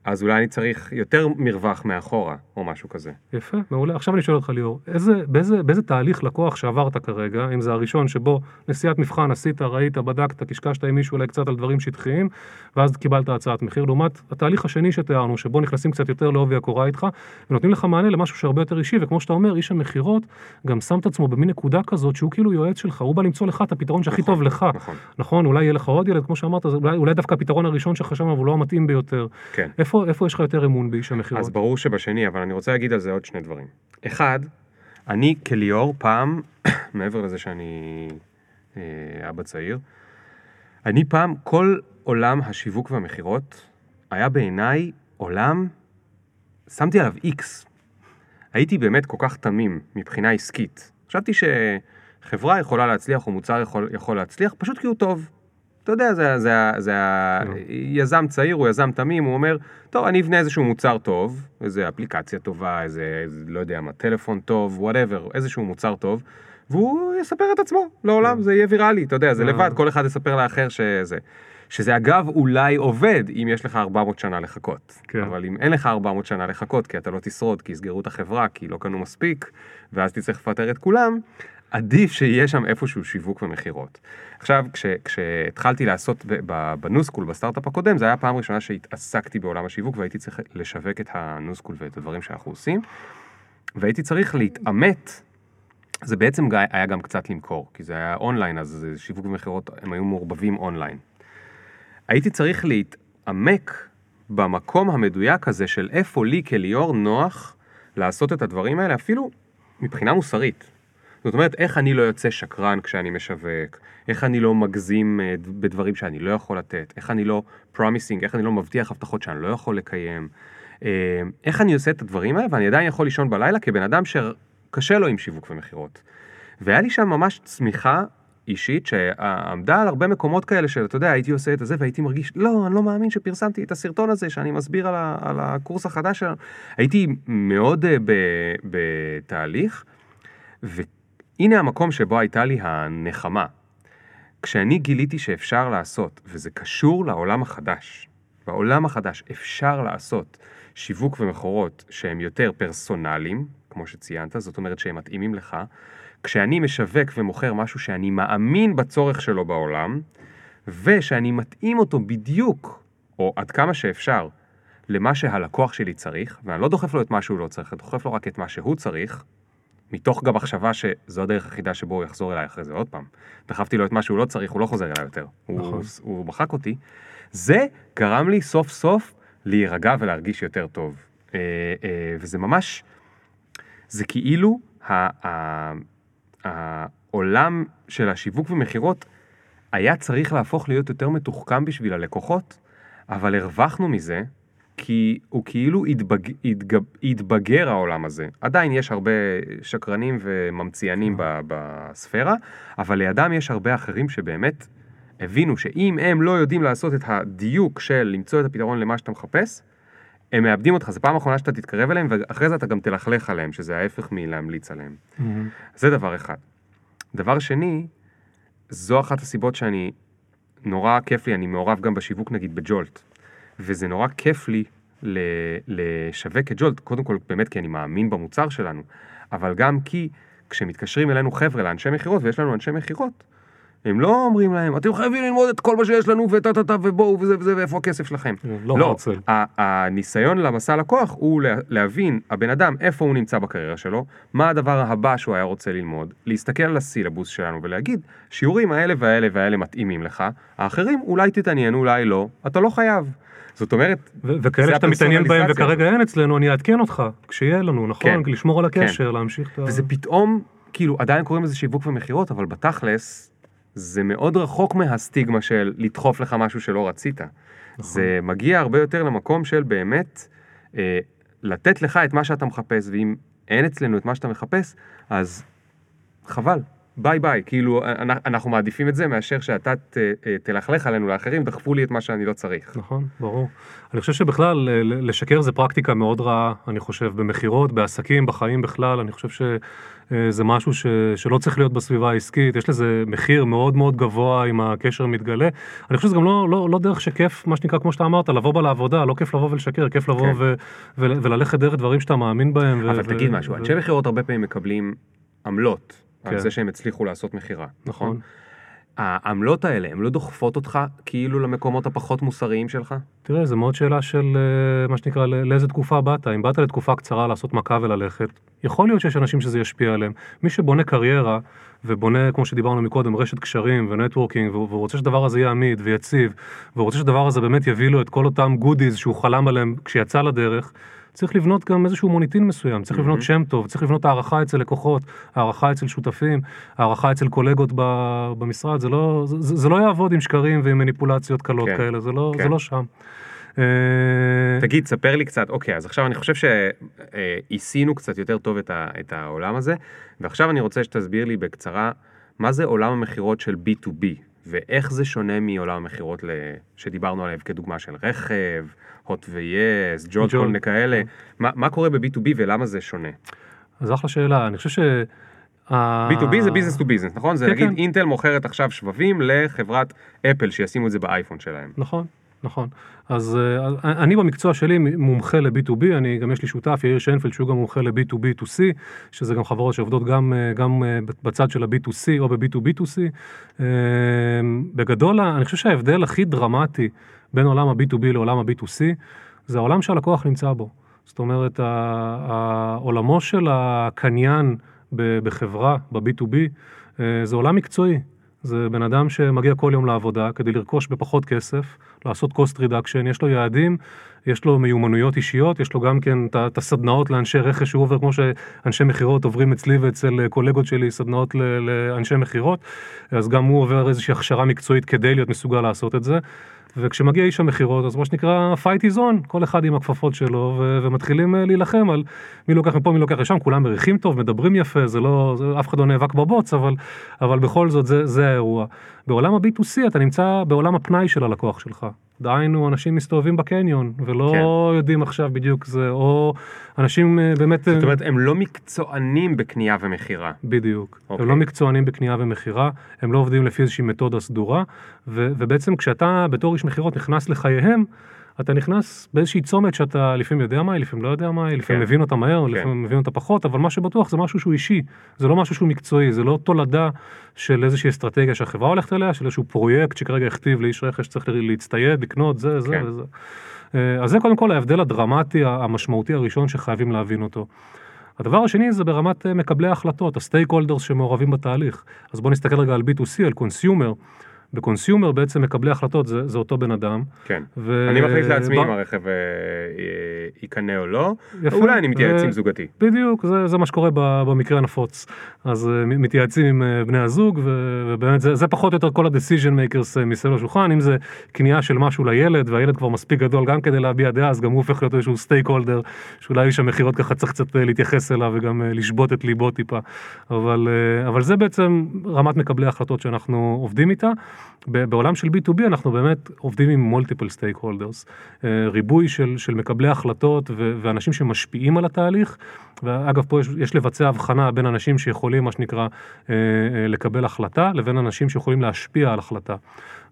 אז אולי אני צריך יותר מרווח מאחורה, או משהו כזה. יפה, מעולה. עכשיו אני שואל אותך ליאור, איזה, באיזה, באיזה תהליך לקוח שעברת כרגע, אם זה הראשון שבו נסיעת מבחן עשית, ראית, בדקת, קשקשת עם מישהו אולי קצת על דברים שטחיים, ואז קיבלת הצעת מחיר, לעומת התהליך השני שתיארנו, שבו נכנסים קצת יותר לעובי הקורה איתך, ונותנים לך מענה למשהו שהרבה יותר אישי, וכמו שאתה אומר, איש המכירות גם שם את עצמו במין נקודה כזאת שהוא כאילו יועץ שלך, הוא בא למצוא לך את הפתרון שהכי נכון, טוב לך. נכון. נכון, אולי יהיה לך עוד ילד, כמו שאמרת, אולי, אולי דווקא הפתרון הראשון שחשבנו, אבל לא המתאים ביותר. כן. איפה, איפה יש לך יותר אמון באיש המכירות? אז ברור שבשני, אבל אני רוצה להגיד על זה עוד שני דברים. אחד, אני כליאור פעם, מעבר לזה שאני אה, אבא צעיר. אני פעם, כל עולם השיווק והמכירות היה בעיניי עולם, שמתי עליו איקס. הייתי באמת כל כך תמים מבחינה עסקית. חשבתי שחברה יכולה להצליח או מוצר יכול, יכול להצליח פשוט כי הוא טוב. אתה יודע, זה, זה, זה היזם צעיר, הוא יזם תמים, הוא אומר, טוב, אני אבנה איזשהו מוצר טוב, איזה אפליקציה טובה, איזה, לא יודע מה, טלפון טוב, whatever, איזשהו מוצר טוב, והוא יספר את עצמו לעולם, כן. זה יהיה ויראלי, אתה יודע, זה לבד, כל אחד יספר לאחר שזה. שזה אגב אולי עובד אם יש לך 400 שנה לחכות. כן. אבל אם אין לך 400 שנה לחכות, כי אתה לא תשרוד, כי יסגרו את החברה, כי לא קנו מספיק, ואז תצטרך לפטר את כולם, עדיף שיהיה שם איפשהו שיווק ומכירות. עכשיו, כש, כשהתחלתי לעשות בניוסקול, בסטארט-אפ הקודם, זה היה הפעם הראשונה שהתעסקתי בעולם השיווק והייתי צריך לשווק את הניוסקול ואת הדברים שאנחנו עושים, והייתי צריך להתעמק, זה בעצם היה גם קצת למכור, כי זה היה אונליין, אז שיווק ומכירות, הם היו מעורבבים אונליין. הייתי צריך להתעמק במקום המדויק הזה של איפה לי כ ליאור נוח לעשות את הדברים האלה, אפילו מבחינה מוסרית. זאת אומרת, איך אני לא יוצא שקרן כשאני משווק, איך אני לא מגזים אה, בדברים שאני לא יכול לתת, איך אני לא promising, איך אני לא מבטיח הבטחות שאני לא יכול לקיים, אה, איך אני עושה את הדברים האלה ואני עדיין יכול לישון בלילה כבן אדם שקשה לו עם שיווק ומכירות. והיה לי שם ממש צמיחה אישית שעמדה על הרבה מקומות כאלה של, אתה יודע, הייתי עושה את זה והייתי מרגיש, לא, אני לא מאמין שפרסמתי את הסרטון הזה שאני מסביר על, ה, על הקורס החדש שלנו. הייתי מאוד ב, בתהליך, והנה המקום שבו הייתה לי הנחמה. כשאני גיליתי שאפשר לעשות, וזה קשור לעולם החדש, בעולם החדש אפשר לעשות שיווק ומכורות שהם יותר פרסונליים, כמו שציינת, זאת אומרת שהם מתאימים לך, כשאני משווק ומוכר משהו שאני מאמין בצורך שלו בעולם, ושאני מתאים אותו בדיוק, או עד כמה שאפשר, למה שהלקוח שלי צריך, ואני לא דוחף לו את מה שהוא לא צריך, אני דוחף לו רק את מה שהוא צריך, מתוך גם מחשבה שזו הדרך היחידה שבו הוא יחזור אליי אחרי זה עוד פעם. דחפתי לו את מה שהוא לא צריך, הוא לא חוזר אליי יותר. נכון. הוא, הוא מחק אותי. זה גרם לי סוף סוף להירגע ולהרגיש יותר טוב. אה, אה, וזה ממש, זה כאילו העולם של השיווק ומכירות היה צריך להפוך להיות יותר מתוחכם בשביל הלקוחות, אבל הרווחנו מזה, כי הוא כאילו התבג... התגב... התבגר העולם הזה. עדיין יש הרבה שקרנים וממציינים בספירה, אבל לידם יש הרבה אחרים שבאמת הבינו שאם הם לא יודעים לעשות את הדיוק של למצוא את הפתרון למה שאתה מחפש, הם מאבדים אותך, זו פעם אחרונה שאתה תתקרב אליהם, ואחרי זה אתה גם תלכלך עליהם, שזה ההפך מלהמליץ עליהם. Mm-hmm. זה דבר אחד. דבר שני, זו אחת הסיבות שאני, נורא כיף לי, אני מעורב גם בשיווק נגיד בג'ולט, וזה נורא כיף לי לשווק את ג'ולט, קודם כל באמת כי אני מאמין במוצר שלנו, אבל גם כי כשמתקשרים אלינו חבר'ה לאנשי מכירות, ויש לנו אנשי מכירות, הם לא אומרים להם, אתם חייבים ללמוד את כל מה שיש לנו וטה טה טה ובואו וזה וזה ואיפה הכסף שלכם. לא, לא הניסיון למסע לקוח הוא להבין הבן אדם איפה הוא נמצא בקריירה שלו, מה הדבר הבא שהוא היה רוצה ללמוד, להסתכל על הסילבוס שלנו ולהגיד, שיעורים האלה והאלה והאלה מתאימים לך, האחרים אולי תתעניין, אולי לא, אתה לא חייב. זאת אומרת, וכאלה שאתה מתעניין בהם וכרגע אין אצלנו, אני אעדכן אותך, כשיהיה לנו, נכון? כן, לשמור על הקשר, כן. להמשיך את ה... וזה פתאום, כאילו, עדיין קוראים לזה שיווק ומכירות, אבל בתכלס, זה מאוד רחוק מהסטיגמה של לדחוף לך משהו שלא רצית. נכון. זה מגיע הרבה יותר למקום של באמת אה, לתת לך את מה שאתה מחפש, ואם אין אצלנו את מה שאתה מחפש, אז חבל, ביי ביי, כאילו אנחנו מעדיפים את זה מאשר שאתה ת, אה, תלכלך עלינו לאחרים, דחפו לי את מה שאני לא צריך. נכון, ברור. אני חושב שבכלל לשקר זה פרקטיקה מאוד רעה, אני חושב, במכירות, בעסקים, בחיים בכלל, אני חושב שזה משהו ש, שלא צריך להיות בסביבה העסקית, יש לזה מחיר מאוד מאוד גבוה אם הקשר מתגלה. אני חושב שזה גם לא, לא, לא דרך שכיף, מה שנקרא, כמו שאתה אמרת, לבוא בה לעבודה, לא כיף לבוא ולשקר, כיף לבוא כן. ו, ו, וללכת דרך דברים שאתה מאמין בהם. אבל ו, תגיד ו, משהו, ו... אנשי מכירות הרבה פעמים מקבלים עמלות. כן. על זה שהם הצליחו לעשות מכירה, נכון? נכון? העמלות האלה, הן לא דוחפות אותך כאילו למקומות הפחות מוסריים שלך? תראה, זו מאוד שאלה של אה, מה שנקרא, לאיזה תקופה באת. אם באת לתקופה קצרה לעשות מכה וללכת, יכול להיות שיש אנשים שזה ישפיע עליהם. מי שבונה קריירה ובונה, כמו שדיברנו מקודם, רשת קשרים ו networking, והוא רוצה שהדבר הזה יהיה עמיד ויציב, והוא רוצה שהדבר הזה באמת יביא לו את כל אותם goodies שהוא חלם עליהם כשיצא לדרך, צריך לבנות גם איזשהו מוניטין מסוים, צריך לבנות שם טוב, צריך לבנות הערכה אצל לקוחות, הערכה אצל שותפים, הערכה אצל קולגות במשרד, זה לא, זה, זה לא יעבוד עם שקרים ועם מניפולציות קלות כן, כאלה, זה לא, כן. זה לא שם. אה, תגיד, ספר לי קצת, אוקיי, אז עכשיו אני חושב שעשינו קצת יותר טוב את, ה, את העולם הזה, ועכשיו אני רוצה שתסביר לי בקצרה, מה זה עולם המכירות של B2B, ואיך זה שונה מעולם המכירות שדיברנו עליו כדוגמה של רכב, הוט ו-yes, ג'ולט, כל מיני כאלה, מה, מה קורה ב-B2B ולמה זה שונה? אז אחלה שאלה, אני חושב ש... B2B זה business to business, נכון? זה כן, נגיד כן. אינטל מוכרת עכשיו שבבים לחברת אפל שישימו את זה באייפון שלהם. נכון. נכון. אז uh, אני במקצוע שלי מומחה ל-B2B, אני גם יש לי שותף, יאיר שיינפלד, שהוא גם מומחה ל-B2B2C, שזה גם חברות שעובדות גם, uh, גם בצד של ה-B2C או ב-B2B2C. Uh, בגדול, אני חושב שההבדל הכי דרמטי בין עולם ה-B2B לעולם ה-B2C, זה העולם שהלקוח נמצא בו. זאת אומרת, העולמו של הקניין בחברה, ב-B2B, זה עולם מקצועי. זה בן אדם שמגיע כל יום לעבודה כדי לרכוש בפחות כסף, לעשות cost reduction, יש לו יעדים, יש לו מיומנויות אישיות, יש לו גם כן את הסדנאות לאנשי רכש שהוא עובר, כמו שאנשי מכירות עוברים אצלי ואצל קולגות שלי, סדנאות לאנשי מכירות, אז גם הוא עובר איזושהי הכשרה מקצועית כדי להיות מסוגל לעשות את זה. וכשמגיע איש המכירות, אז מה שנקרא fight is on, כל אחד עם הכפפות שלו, ו- ומתחילים אה, להילחם על מי לוקח מפה, מי לוקח לשם, כולם מריחים טוב, מדברים יפה, זה לא, זה, אף אחד לא נאבק בבוץ, אבל, אבל בכל זאת זה, זה האירוע. בעולם ה-B2C אתה נמצא בעולם הפנאי של הלקוח שלך. דהיינו, אנשים מסתובבים בקניון, ולא כן. יודעים עכשיו בדיוק זה, או אנשים אה, באמת... זאת אומרת, הם לא מקצוענים בקנייה ומכירה. בדיוק. Okay. הם אוקיי. לא מקצוענים בקנייה ומכירה, הם לא עובדים לפי איזושהי מתודה סדורה, ו- ובעצם כשאתה בתור איש מכירות נכנס לחייהם, אתה נכנס באיזושהי צומת שאתה לפעמים יודע מה היא, לפעמים לא יודע מה היא, לפעמים כן. מבין אותה מהר, כן. לפעמים מבין אותה פחות, אבל מה שבטוח זה משהו שהוא אישי, זה לא משהו שהוא מקצועי, זה לא תולדה של איזושהי אסטרטגיה שהחברה הולכת אליה, של איזשהו פרויקט שכרגע הכתיב לאיש רכש שצריך להצטייד, לקנות, זה, זה כן. וזה. אה, אז זה קודם כל ההבדל הדרמטי, המשמעותי הראשון שחייבים להבין אותו. הדבר השני זה ברמת אה, מקבלי ההחלטות, ה stakeholders שמעורבים בתהליך. אז בואו נסתכל רגע על B2C, על consumer. ב consumer בעצם מקבלי החלטות זה, זה אותו בן אדם. כן, ו... אני מחליט לעצמי ב... אם הרכב אה, יקנה או לא, יפה, אולי אני מתייעץ ו... עם זוגתי. בדיוק, זה, זה מה שקורה במקרה הנפוץ. אז אה, מתייעצים עם אה, בני הזוג, ו... ובאמת זה, זה פחות או יותר כל ה-decision makers מסביב לשולחן, אם זה קנייה של משהו לילד, והילד כבר מספיק גדול גם כדי להביע דעה, אז גם הוא הופך להיות איזשהו stakeholder, שאולי איש המכירות ככה צריך קצת להתייחס אליו וגם לשבות את ליבו טיפה. אבל, אבל זה בעצם רמת מקבלי ההחלטות שאנחנו עובדים איתה. בעולם של B2B אנחנו באמת עובדים עם מולטיפל סטייק הולדרס, ריבוי של, של מקבלי החלטות ו, ואנשים שמשפיעים על התהליך, ואגב פה יש, יש לבצע הבחנה בין אנשים שיכולים מה שנקרא אה, אה, לקבל החלטה לבין אנשים שיכולים להשפיע על החלטה.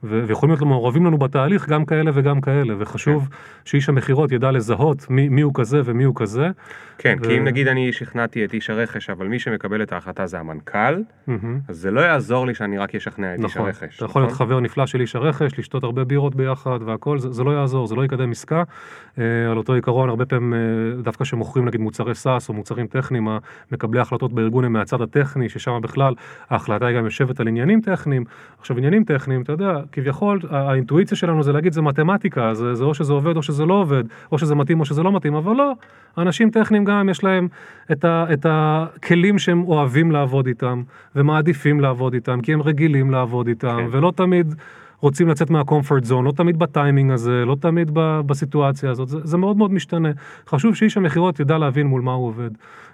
ויכולים להיות מעורבים לנו בתהליך גם כאלה וגם כאלה, וחשוב כן. שאיש המכירות ידע לזהות מי, מי הוא כזה ומי הוא כזה. כן, ו... כי אם נגיד אני שכנעתי את איש הרכש, אבל מי שמקבל את ההחלטה זה המנכ"ל, mm-hmm. אז זה לא יעזור לי שאני רק אשכנע את נכון, איש הרכש. אתה יכול להיות נכון? חבר נפלא של איש הרכש, לשתות הרבה בירות ביחד והכל, זה, זה לא יעזור, זה לא יקדם עסקה. אה, על אותו עיקרון, הרבה פעמים אה, דווקא שמוכרים נגיד מוצרי סאס או מוצרים טכניים, מקבלי ההחלטות בארגון הם מהצד הטכני, ששם בכלל ההחלטה היא גם יושבת על עניינים טכניים. עכשיו עניינים טכניים, אתה יודע, כביכול האינטואיציה שלנו זה להגיד זה מתמטיקה, זה, זה או שזה עובד או שזה לא עובד, או שזה מתאים או שזה לא מתאים, אבל לא, אנשים טכניים גם יש להם את, ה, את הכלים שהם אוהבים לעבוד איתם, ומעדיפים לעבוד איתם, כי הם רגילים לעבוד איתם, כן. ולא תמיד... רוצים לצאת מהקומפורט זון, לא תמיד בטיימינג הזה, לא תמיד בסיטואציה הזאת, זה, זה מאוד מאוד משתנה. חשוב שאיש המכירות ידע להבין מול מה הוא עובד.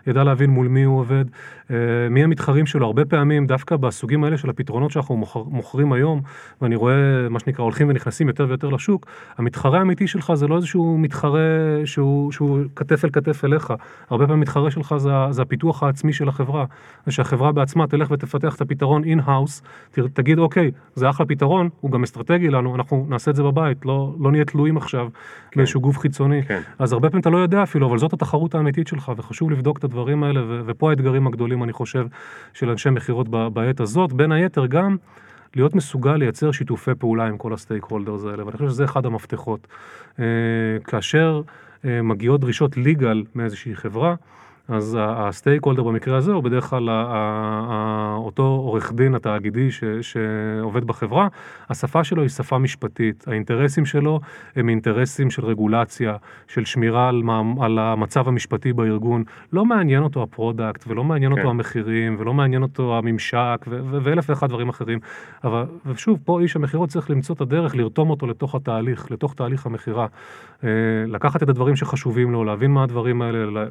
ידע להבין מול מי הוא עובד, אה, מי המתחרים שלו. הרבה פעמים, דווקא בסוגים האלה של הפתרונות שאנחנו מוכר, מוכרים היום, ואני רואה, מה שנקרא, הולכים ונכנסים יותר ויותר לשוק, המתחרה האמיתי שלך זה לא איזשהו מתחרה שהוא, שהוא כתף אל כתף אליך. הרבה פעמים המתחרה שלך זה, זה הפיתוח העצמי של החברה. זה שהחברה בעצמה תלך ותפתח את הפתרון in-house, תגיד, אוקיי, זה אחלה פתרון, הוא גם אסטרטגי לנו, אנחנו נעשה את זה בבית, לא, לא נהיה תלויים עכשיו כן. באיזשהו גוף חיצוני. כן. אז הרבה פעמים אתה לא יודע אפילו, אבל זאת התחרות האמיתית שלך, וחשוב לבדוק את הדברים האלה, ו- ופה האתגרים הגדולים, אני חושב, של אנשי מכירות בעת הזאת, בין היתר גם להיות מסוגל לייצר שיתופי פעולה עם כל ה stakeholders האלה, ואני חושב שזה אחד המפתחות. אה, כאשר אה, מגיעות דרישות legal מאיזושהי חברה, אז ה stakeholder במקרה הזה הוא בדרך כלל אותו עורך דין התאגידי ש, שעובד בחברה, השפה שלו היא שפה משפטית, האינטרסים שלו הם אינטרסים של רגולציה, של שמירה על, על המצב המשפטי בארגון, לא מעניין אותו ה product ולא מעניין כן. אותו המחירים ולא מעניין אותו הממשק ואלף ואחד דברים אחרים, אבל ושוב פה איש המכירות צריך למצוא את הדרך לרתום אותו לתוך התהליך, לתוך תהליך המכירה, אה, לקחת את הדברים שחשובים לו, להבין מה הדברים האלה,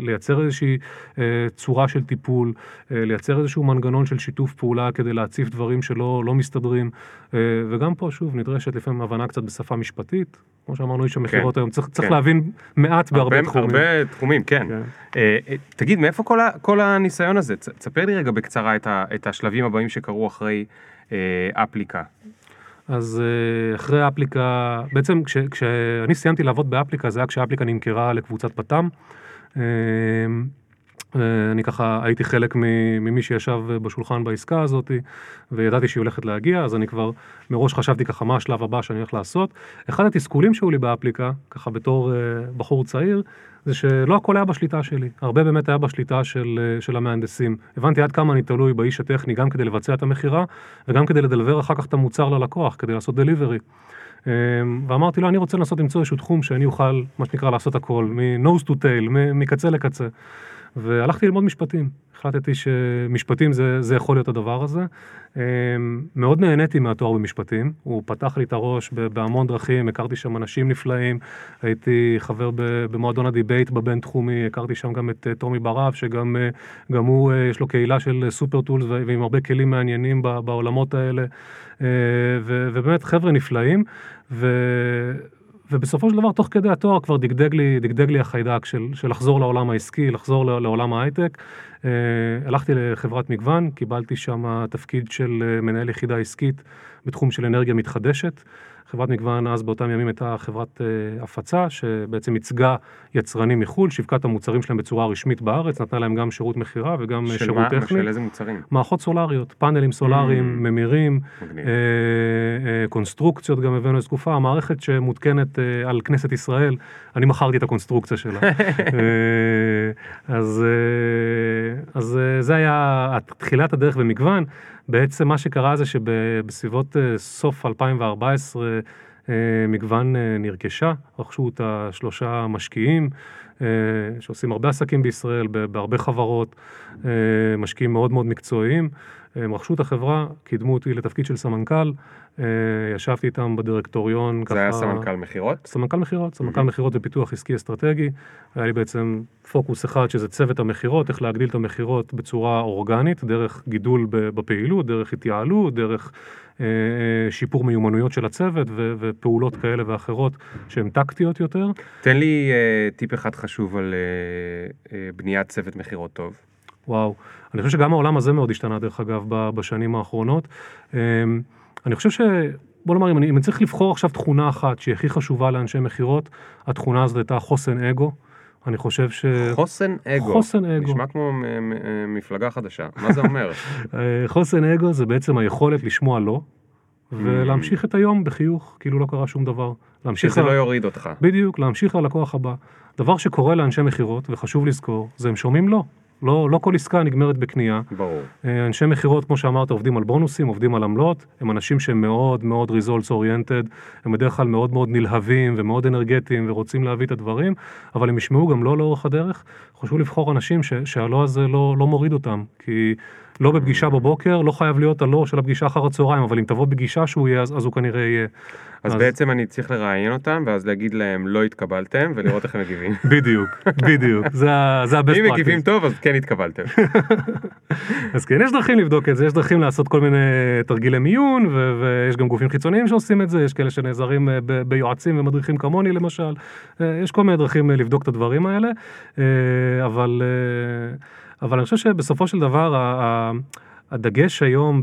לייצר לייצר איזושהי אה, צורה של טיפול, אה, לייצר איזשהו מנגנון של שיתוף פעולה כדי להציף דברים שלא לא מסתדרים, אה, וגם פה שוב נדרשת לפעמים הבנה קצת בשפה משפטית, כמו שאמרנו איש המכירות כן, היום, צריך, כן. צריך להבין מעט בהרבה הרבה, תחומים. הרבה תחומים, כן. כן. אה, אה, תגיד, מאיפה כל, ה, כל הניסיון הזה? תספר לי רגע בקצרה את, ה, את השלבים הבאים שקרו אחרי אה, אפליקה. אז אה, אחרי אפליקה, בעצם כש, כשאני סיימתי לעבוד באפליקה, זה היה כשאפליקה נמכרה לקבוצת פת"ם. אמ, אה, אני ככה הייתי חלק ממי שישב בשולחן בעסקה הזאת וידעתי שהיא הולכת להגיע אז אני כבר מראש חשבתי ככה מה השלב הבא שאני הולך לעשות. אחד התסכולים שהיו לי באפליקה ככה בתור אה, בחור צעיר זה שלא הכל היה בשליטה שלי הרבה באמת היה בשליטה של, אה, של המהנדסים הבנתי עד כמה אני תלוי באיש הטכני גם כדי לבצע את המכירה וגם כדי לדלבר אחר כך את המוצר ללקוח כדי לעשות דליברי. אמ, ואמרתי לו, אני רוצה לנסות למצוא איזשהו תחום שאני אוכל, מה שנקרא, לעשות הכל, מ-nose to tail, מקצה לקצה. והלכתי ללמוד משפטים. החלטתי שמשפטים זה, זה יכול להיות הדבר הזה. אמ, מאוד נהניתי מהתואר במשפטים, הוא פתח לי את הראש בהמון דרכים, הכרתי שם אנשים נפלאים, הייתי חבר במועדון הדיבייט בבינתחומי, הכרתי שם גם את אה, טומי ברב, שגם אה, הוא, אה, יש לו קהילה של Super Tools ועם הרבה כלים מעניינים בעולמות האלה, ובאמת חבר'ה נפלאים. ו... ובסופו של דבר, תוך כדי התואר כבר דגדג לי, דגדג לי החיידק של, של לחזור לעולם העסקי, לחזור לעולם ההייטק. אה, הלכתי לחברת מגוון, קיבלתי שם תפקיד של אה, מנהל יחידה עסקית בתחום של אנרגיה מתחדשת. חברת מגוון אז באותם ימים הייתה חברת uh, הפצה שבעצם ייצגה יצרנים מחו"ל, שיווקה את המוצרים שלהם בצורה רשמית בארץ, נתנה להם גם שירות מכירה וגם של שירות מה? טכני. של איזה מוצרים? מערכות סולריות, פאנלים סולריים, mm, ממירים, uh, uh, קונסטרוקציות גם הבאנו לתקופה, המערכת שמותקנת uh, על כנסת ישראל, אני מכרתי את הקונסטרוקציה שלה. uh, אז, uh, אז uh, זה היה תחילת הדרך במגוון. בעצם מה שקרה זה שבסביבות אה, סוף 2014 אה, מגוון אה, נרכשה, רכשו אותה שלושה משקיעים שעושים הרבה עסקים בישראל, בהרבה חברות, משקיעים מאוד מאוד מקצועיים. הם רכשו את החברה, קידמו אותי לתפקיד של סמנכ"ל, ישבתי איתם בדירקטוריון. זה ככה... היה סמנכ"ל מכירות? סמנכ"ל מכירות, סמנכ"ל מכירות ופיתוח עסקי אסטרטגי. היה לי בעצם פוקוס אחד שזה צוות המכירות, איך להגדיל את המכירות בצורה אורגנית, דרך גידול בפעילות, דרך התייעלות, דרך אה, אה, שיפור מיומנויות של הצוות ו- ופעולות כאלה ואחרות שהן טקטיות יותר. תן לי אה, טיפ אחד חשוב על אה, אה, בניית צוות מכירות טוב. וואו, אני חושב שגם העולם הזה מאוד השתנה דרך אגב בשנים האחרונות. אה, אני חושב ש... בוא נאמר, אם אני, אם אני צריך לבחור עכשיו תכונה אחת שהיא הכי חשובה לאנשי מכירות, התכונה הזאת הייתה חוסן אגו. אני חושב ש... חוסן אגו. חוסן אגו. נשמע כמו מפלגה חדשה, מה זה אומר? אה, חוסן אגו זה בעצם היכולת לשמוע לא, ולהמשיך את היום בחיוך, כאילו לא קרה שום דבר. שזה לא יוריד אותך. בדיוק, להמשיך ללקוח הבא. דבר שקורה לאנשי מכירות, וחשוב לזכור, זה הם שומעים לא. לא, לא כל עסקה נגמרת בקנייה. ברור. אה, אנשי מכירות, כמו שאמרת, עובדים על בונוסים, עובדים על עמלות, הם אנשים שהם מאוד מאוד results oriented, הם בדרך כלל מאוד מאוד נלהבים ומאוד אנרגטיים ורוצים להביא את הדברים, אבל הם ישמעו גם לא לאורך הדרך. חשוב לבחור אנשים שהלא הזה לא, לא מוריד אותם, כי לא בפגישה בבוקר, לא חייב להיות הלא של הפגישה אחר הצהריים, אבל אם תבוא בפגישה שהוא יהיה, אז, אז הוא כנראה יהיה. אז, אז בעצם אני צריך לראיין אותם, ואז להגיד להם לא התקבלתם, ולראות איך הם מגיבים. בדיוק, בדיוק, זה ה-best practice. אם מגיבים טוב, אז כן התקבלתם. אז כן, יש דרכים לבדוק את זה, יש דרכים לעשות כל מיני תרגילי מיון, ויש גם גופים חיצוניים שעושים את זה, יש כאלה שנעזרים אה, ביועצים ומדריכים כמוני למשל, אה, יש כל מיני דרכים אה, לבדוק את הדברים האלה, אבל... אבל אני חושב שבסופו של דבר, הדגש היום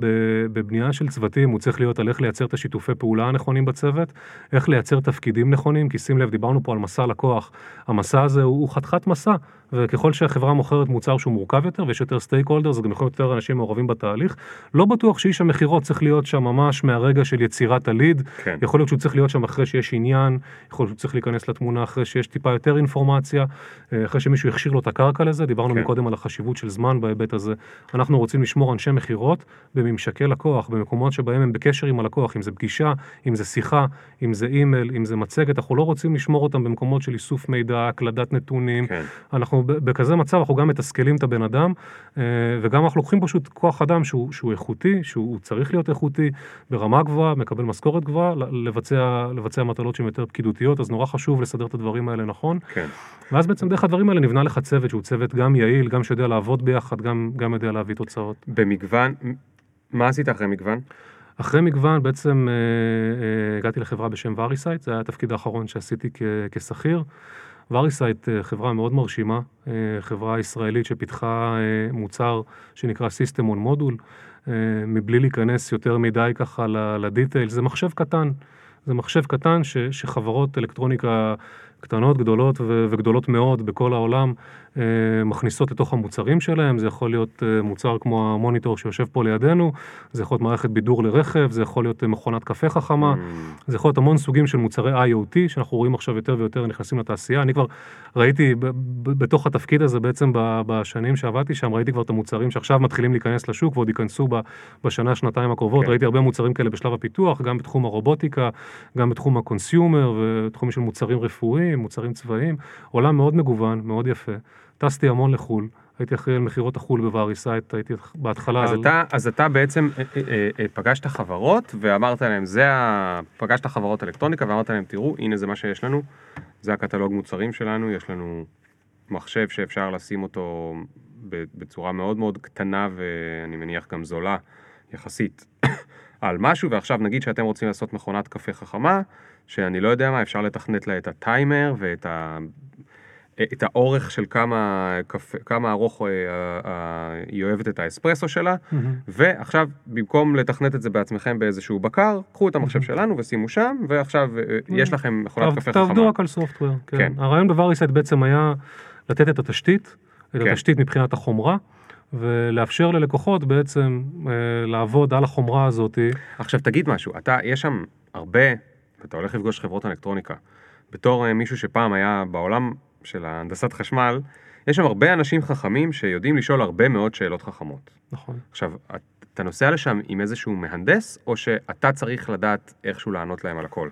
בבנייה של צוותים הוא צריך להיות על איך לייצר את השיתופי פעולה הנכונים בצוות, איך לייצר תפקידים נכונים, כי שים לב, דיברנו פה על מסע לקוח, המסע הזה הוא חתיכת מסע, וככל שהחברה מוכרת מוצר שהוא מורכב יותר ויש יותר סטייק הולדרס, גם יכולים יותר אנשים מעורבים בתהליך, לא בטוח שאיש המכירות צריך להיות שם ממש מהרגע של יצירת הליד, כן. יכול להיות שהוא צריך להיות שם אחרי שיש עניין, יכול להיות שהוא צריך להיכנס לתמונה אחרי שיש טיפה יותר אינפורמציה, אה, אחרי שמישהו הכשיר לו את הקרקע לזה, דיברנו כן. מקודם על החשיבות של זמן בהיבט הזה, אנחנו רוצים לשמור אנשי מכירות בממשקי לקוח, במקומות שבהם הם בקשר עם הלקוח, אם זה פגישה, אם זה שיחה, אם זה אימייל, אם זה מצגת, אנחנו לא רוצים לשמור אותם במקומות של איסוף מידע, הקלדת נתונים, כן. אנחנו בכזה מצב אנחנו גם מתסכלים את הבן אדם, אה, וגם אנחנו לוקחים פשוט כוח אדם שהוא, שהוא איכותי, שהוא צריך להיות איכותי, ברמה גבוהה, מקבל משכורת גבוהה, לבצע, לבצע מטלות שהן יותר פקידותיות, אז נורא חשוב לסדר את הדברים האלה נכון. כן. ואז בעצם דרך הדברים האלה נבנה לך צוות שהוא צוות גם יעיל, גם שיודע לעבוד ביחד, גם, גם יודע להביא תוצאות. במגוון, מה עשית אחרי מגוון? אחרי מגוון בעצם אה, אה, הגעתי לחברה בשם Variscite, זה היה התפקיד האחרון שעשיתי כשכיר. Variscite אה, חברה מאוד מרשימה, חברה ישראלית שפיתחה מוצר שנקרא System on Module, מבלי להיכנס יותר מדי ככה ל detail, זה מחשב קטן, זה מחשב קטן ש, שחברות אלקטרוניקה קטנות, גדולות ו- וגדולות מאוד בכל העולם אה, מכניסות לתוך המוצרים שלהם, זה יכול להיות אה, מוצר כמו המוניטור שיושב פה לידינו, זה יכול להיות מערכת בידור לרכב, זה יכול להיות אה, מכונת קפה חכמה, mm. זה יכול להיות המון סוגים של מוצרי IoT שאנחנו רואים עכשיו יותר ויותר נכנסים לתעשייה, אני כבר ראיתי ב- ב- בתוך התפקיד הזה בעצם בשנים שעבדתי שם, ראיתי כבר את המוצרים שעכשיו מתחילים להיכנס לשוק ועוד ייכנסו ב- בשנה, שנתיים הקרובות. כן. ראיתי הרבה מוצרים כאלה בשלב הפיתוח, גם בתחום הרובוטיקה, גם בתחום ה consumer ותחומים של מוצרים רפואיים, מוצרים צבאיים, עולם מאוד מגוון, מאוד יפה. טסתי המון לחו"ל, הייתי אחראי על מכירות החו"ל ב Variscite, הייתי בהתחלה... אז, על... אתה, אז אתה בעצם אה, אה, אה, פגשת חברות ואמרת להם, זה ה... פגשת חברות אלקטרוניקה ואמרת להם, תראו, הנה זה מה שיש לנו, זה הקטלוג מוצרים שלנו, יש לנו מחשב שאפשר לשים אותו בצורה מאוד מאוד קטנה ואני מניח גם זולה יחסית על משהו, ועכשיו נגיד שאתם רוצים לעשות מכונת קפה חכמה, שאני לא יודע מה, אפשר לתכנת לה את הטיימר ואת ה... את האורך של כמה, כמה ארוך אה, אה, היא אוהבת את האספרסו שלה, mm-hmm. ועכשיו במקום לתכנת את זה בעצמכם באיזשהו בקר, קחו את המחשב mm-hmm. שלנו ושימו שם, ועכשיו mm-hmm. יש לכם מכונת קפה חכמה. תעבדו רק על סופטוור, כן. כן. הרעיון בווריסט בעצם היה לתת את התשתית, את כן. התשתית מבחינת החומרה. ולאפשר ללקוחות בעצם אה, לעבוד על החומרה הזאת. עכשיו תגיד משהו, אתה, יש שם הרבה, אתה הולך לפגוש חברות אלקטרוניקה, בתור מישהו שפעם היה בעולם של ההנדסת חשמל, יש שם הרבה אנשים חכמים שיודעים לשאול הרבה מאוד שאלות חכמות. נכון. עכשיו, אתה נוסע לשם עם איזשהו מהנדס, או שאתה צריך לדעת איכשהו לענות להם על הכל?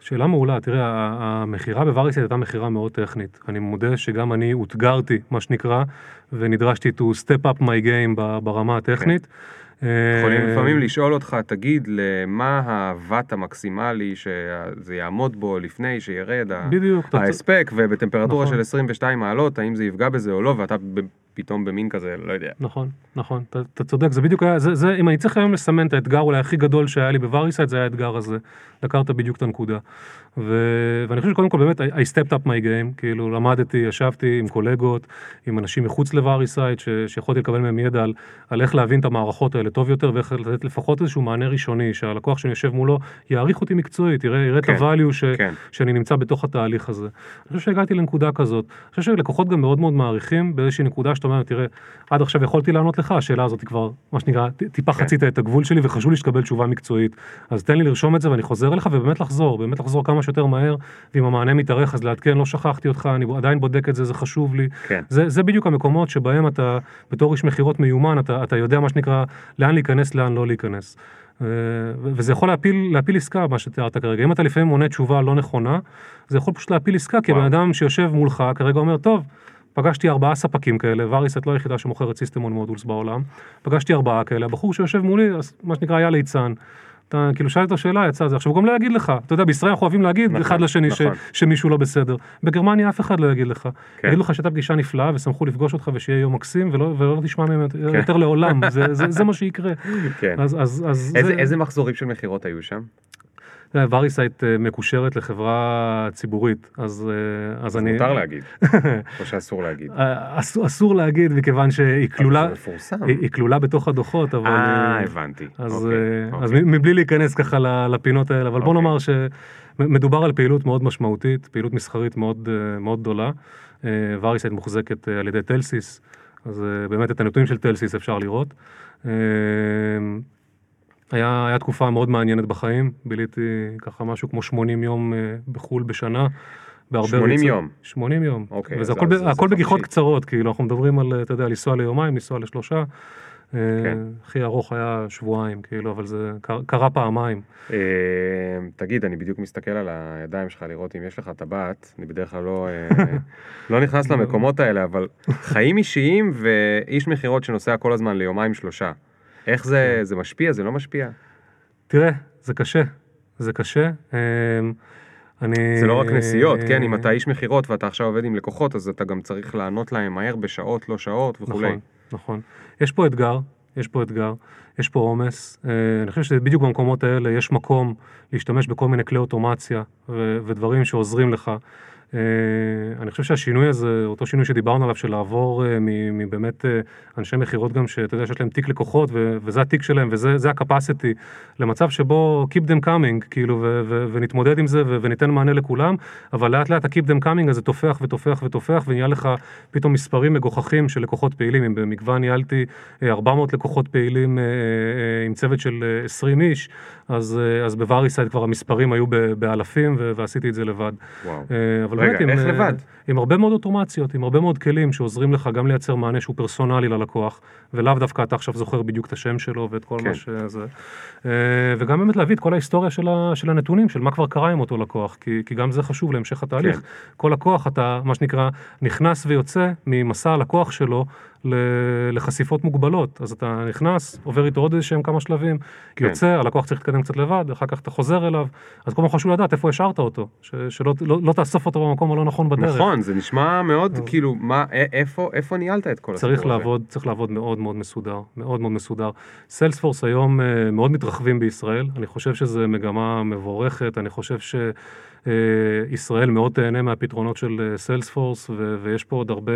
שאלה מעולה, תראה, המכירה בווריסט הייתה מכירה מאוד טכנית. אני מודה שגם אני אותגרתי, מה שנקרא, ונדרשתי to step up my game ברמה הטכנית. Okay. כן. יכולים אה, לפעמים לשאול אותך, תגיד, מה הוואט המקסימלי שזה יעמוד בו לפני שירד ההספק, ובטמפרטורה נכון. של 22 מעלות, האם זה יפגע בזה או לא, ואתה פתאום במין כזה, לא יודע. נכון, נכון, אתה, אתה צודק, זה בדיוק היה, זה, זה, אם אני צריך היום לסמן את האתגר אולי הכי גדול שהיה לי ב Variscite, זה היה האתגר הזה. דקרת בדיוק את הנקודה. ו... ואני חושב שקודם כל באמת, I stepped up my game, כאילו למדתי, ישבתי עם קולגות, עם אנשים מחוץ ל Variscite, ש... שיכולתי לקבל מהם ידע על, על איך להבין את המערכות האלה טוב יותר, ואיך לתת לפחות איזשהו מענה ראשוני, שהלקוח שאני יושב מולו יעריך אותי מקצועית, יראה, יראה כן, את ה value ש... כן. שאני נמצא בתוך התהליך הזה. אני חושב שהגעתי לנקודה כזאת. אני חושב שלקוחות גם מאוד מאוד מעריכים באיזושהי נקודה שאתה אומר, תראה, עד עכשיו יכולתי לענות לך, השאלה הזאת כבר, מה שנקרא, טיפה כן. חצית את הגבול שלי וחשוב לי שתקבל תשובה מקצועית. אז תן לי לרשום את זה ואני חוזר אליך ובאמת לחזור, באמת לחזור כמה שיותר מהר, ואם המענה מתארך אז לעדכן, לא שכחתי אותך, אני עדיין בודק את זה, זה חשוב לי. כן. זה, זה בדיוק המקומות שבהם אתה, בתור איש מכירות מיומן, אתה, אתה יודע מה שנקרא, לאן להיכנס, לאן לא להיכנס. וזה יכול להפיל, להפיל עסקה, מה שתיארת כרגע. אם אתה לפעמים עונה תשובה לא נכונה, זה יכול פשוט להפיל עסקה, כי הבן אדם שיושב מולך כרגע אומר, טוב, פגשתי ארבעה ספקים כאלה, וריסט לא היחידה שמוכרת סיסטמון מודולס בעולם, פגשתי ארבעה כאלה, הבחור שיושב מולי, מה שנקרא היה ליצן. אתה כאילו שאל את השאלה, יצא זה. עכשיו הוא גם לא יגיד לך, אתה יודע, בישראל אנחנו אוהבים להגיד נכון, אחד לשני נכון. ש, שמישהו לא בסדר. בגרמניה אף אחד לא יגיד לך. כן. יגידו לך שהייתה פגישה נפלאה ושמחו לפגוש אותך ושיהיה יום מקסים ולא, ולא תשמע מהם כן. יותר לעולם, זה, זה, זה, זה מה שיקרה. כן. אז, אז, אז איזה, זה... איזה מחזורים של מכירות היו שם? וריסייט אה, מקושרת לחברה ציבורית, אז, אה, אז אני... מותר להגיד, או שאסור להגיד. אה, אסור, אסור להגיד מכיוון שהיא כלולה. היא, היא כלולה בתוך הדוחות, אבל... אה, הבנתי. אז, אוקיי, אז אוקיי. מבלי להיכנס ככה לפינות האלה, אבל בוא אוקיי. נאמר שמדובר על פעילות מאוד משמעותית, פעילות מסחרית מאוד, מאוד גדולה. וריסייט מוחזקת על ידי טלסיס, אז באמת את הנתונים של טלסיס אפשר לראות. היה, היה תקופה מאוד מעניינת בחיים, ביליתי ככה משהו כמו 80 יום אה, בחו"ל בשנה. בהרבה 80 ריצות. יום? 80 יום. אוקיי, וזה אז- הכל, אז הכל בגיחות. קצרות, כאילו אנחנו מדברים על, אתה יודע, לנסוע ליומיים, לנסוע לשלושה. אה, כן. הכי ארוך היה שבועיים, כאילו, אבל זה קר- קרה פעמיים. אה, תגיד, אני בדיוק מסתכל על הידיים שלך לראות אם יש לך טבעת, אני בדרך כלל לא, לא נכנס למקומות האלה, אבל חיים אישיים ואיש מכירות שנוסע כל הזמן ליומיים שלושה. איך זה, כן. זה משפיע, זה לא משפיע? תראה, זה קשה, זה קשה. אה, אני... זה לא רק נסיעות, כן? אם אה, אתה איש מכירות ואתה עכשיו עובד עם לקוחות, אז אתה גם צריך לענות להם מהר בשעות, לא שעות וכולי. נכון, נכון. יש פה אתגר, יש פה אתגר, יש פה עומס. אה, אני חושב שבדיוק במקומות האלה יש מקום להשתמש בכל מיני כלי אוטומציה ודברים שעוזרים לך. אה, אני חושב שהשינוי הזה, אותו שינוי שדיברנו עליו, של לעבור מ- מבאמת אה, אנשי מכירות גם, שאתה יודע שיש להם תיק לקוחות, ו- וזה התיק שלהם, וזה זה ה-capacity, למצב שבו keep them coming, כאילו, ונתמודד עם זה, וניתן מענה לכולם, אבל לאט לאט ה-keep them coming הזה תופח ותופח ותופח, ונהיה לך פתאום מספרים מגוחכים של לקוחות פעילים. אם במגוון ניהלתי אה, 400 לקוחות פעילים עם צוות של אה, 20 איש, אז, אז בווריסייד כבר המספרים היו באלפים, ו- ועשיתי את זה לבד. וואו. אבל רגע, באמת עם, איך אה, לבד? עם הרבה מאוד אוטומציות, עם הרבה מאוד כלים שעוזרים לך גם לייצר מענה שהוא פרסונלי ללקוח, ולאו דווקא אתה עכשיו זוכר בדיוק את השם שלו ואת כל כן. מה שזה. אה, וגם באמת להביא את כל ההיסטוריה של, ה, של הנתונים, של מה כבר קרה עם אותו לקוח, כי, כי גם זה חשוב להמשך התהליך. כן. כל לקוח, אתה, מה שנקרא, נכנס ויוצא ממסע הלקוח שלו לחשיפות מוגבלות. אז אתה נכנס, עובר איתו עוד איזה שהם כמה שלבים, כן. יוצא, הלקוח צריך להתקדם קצת לבד, אחר כך אתה חוזר אליו, אז כל הזמן חשוב לדעת איפה השארת אותו, ש- שלא לא, לא תאסוף אותו במקום הלא נכון בדרך. נכון, זה נשמע מאוד, כאילו, מה, איפה, איפה ניהלת את כל הסיפור הזה? צריך לעבוד, צריך לעבוד מאוד מאוד מסודר, מאוד מאוד מסודר. סיילספורס היום אה, מאוד מתרחבים בישראל, אני חושב שזו מגמה מבורכת, אני חושב שישראל מאוד תהנה מהפתרונות של אה, Salesforce, ו- ויש פה עוד הרבה,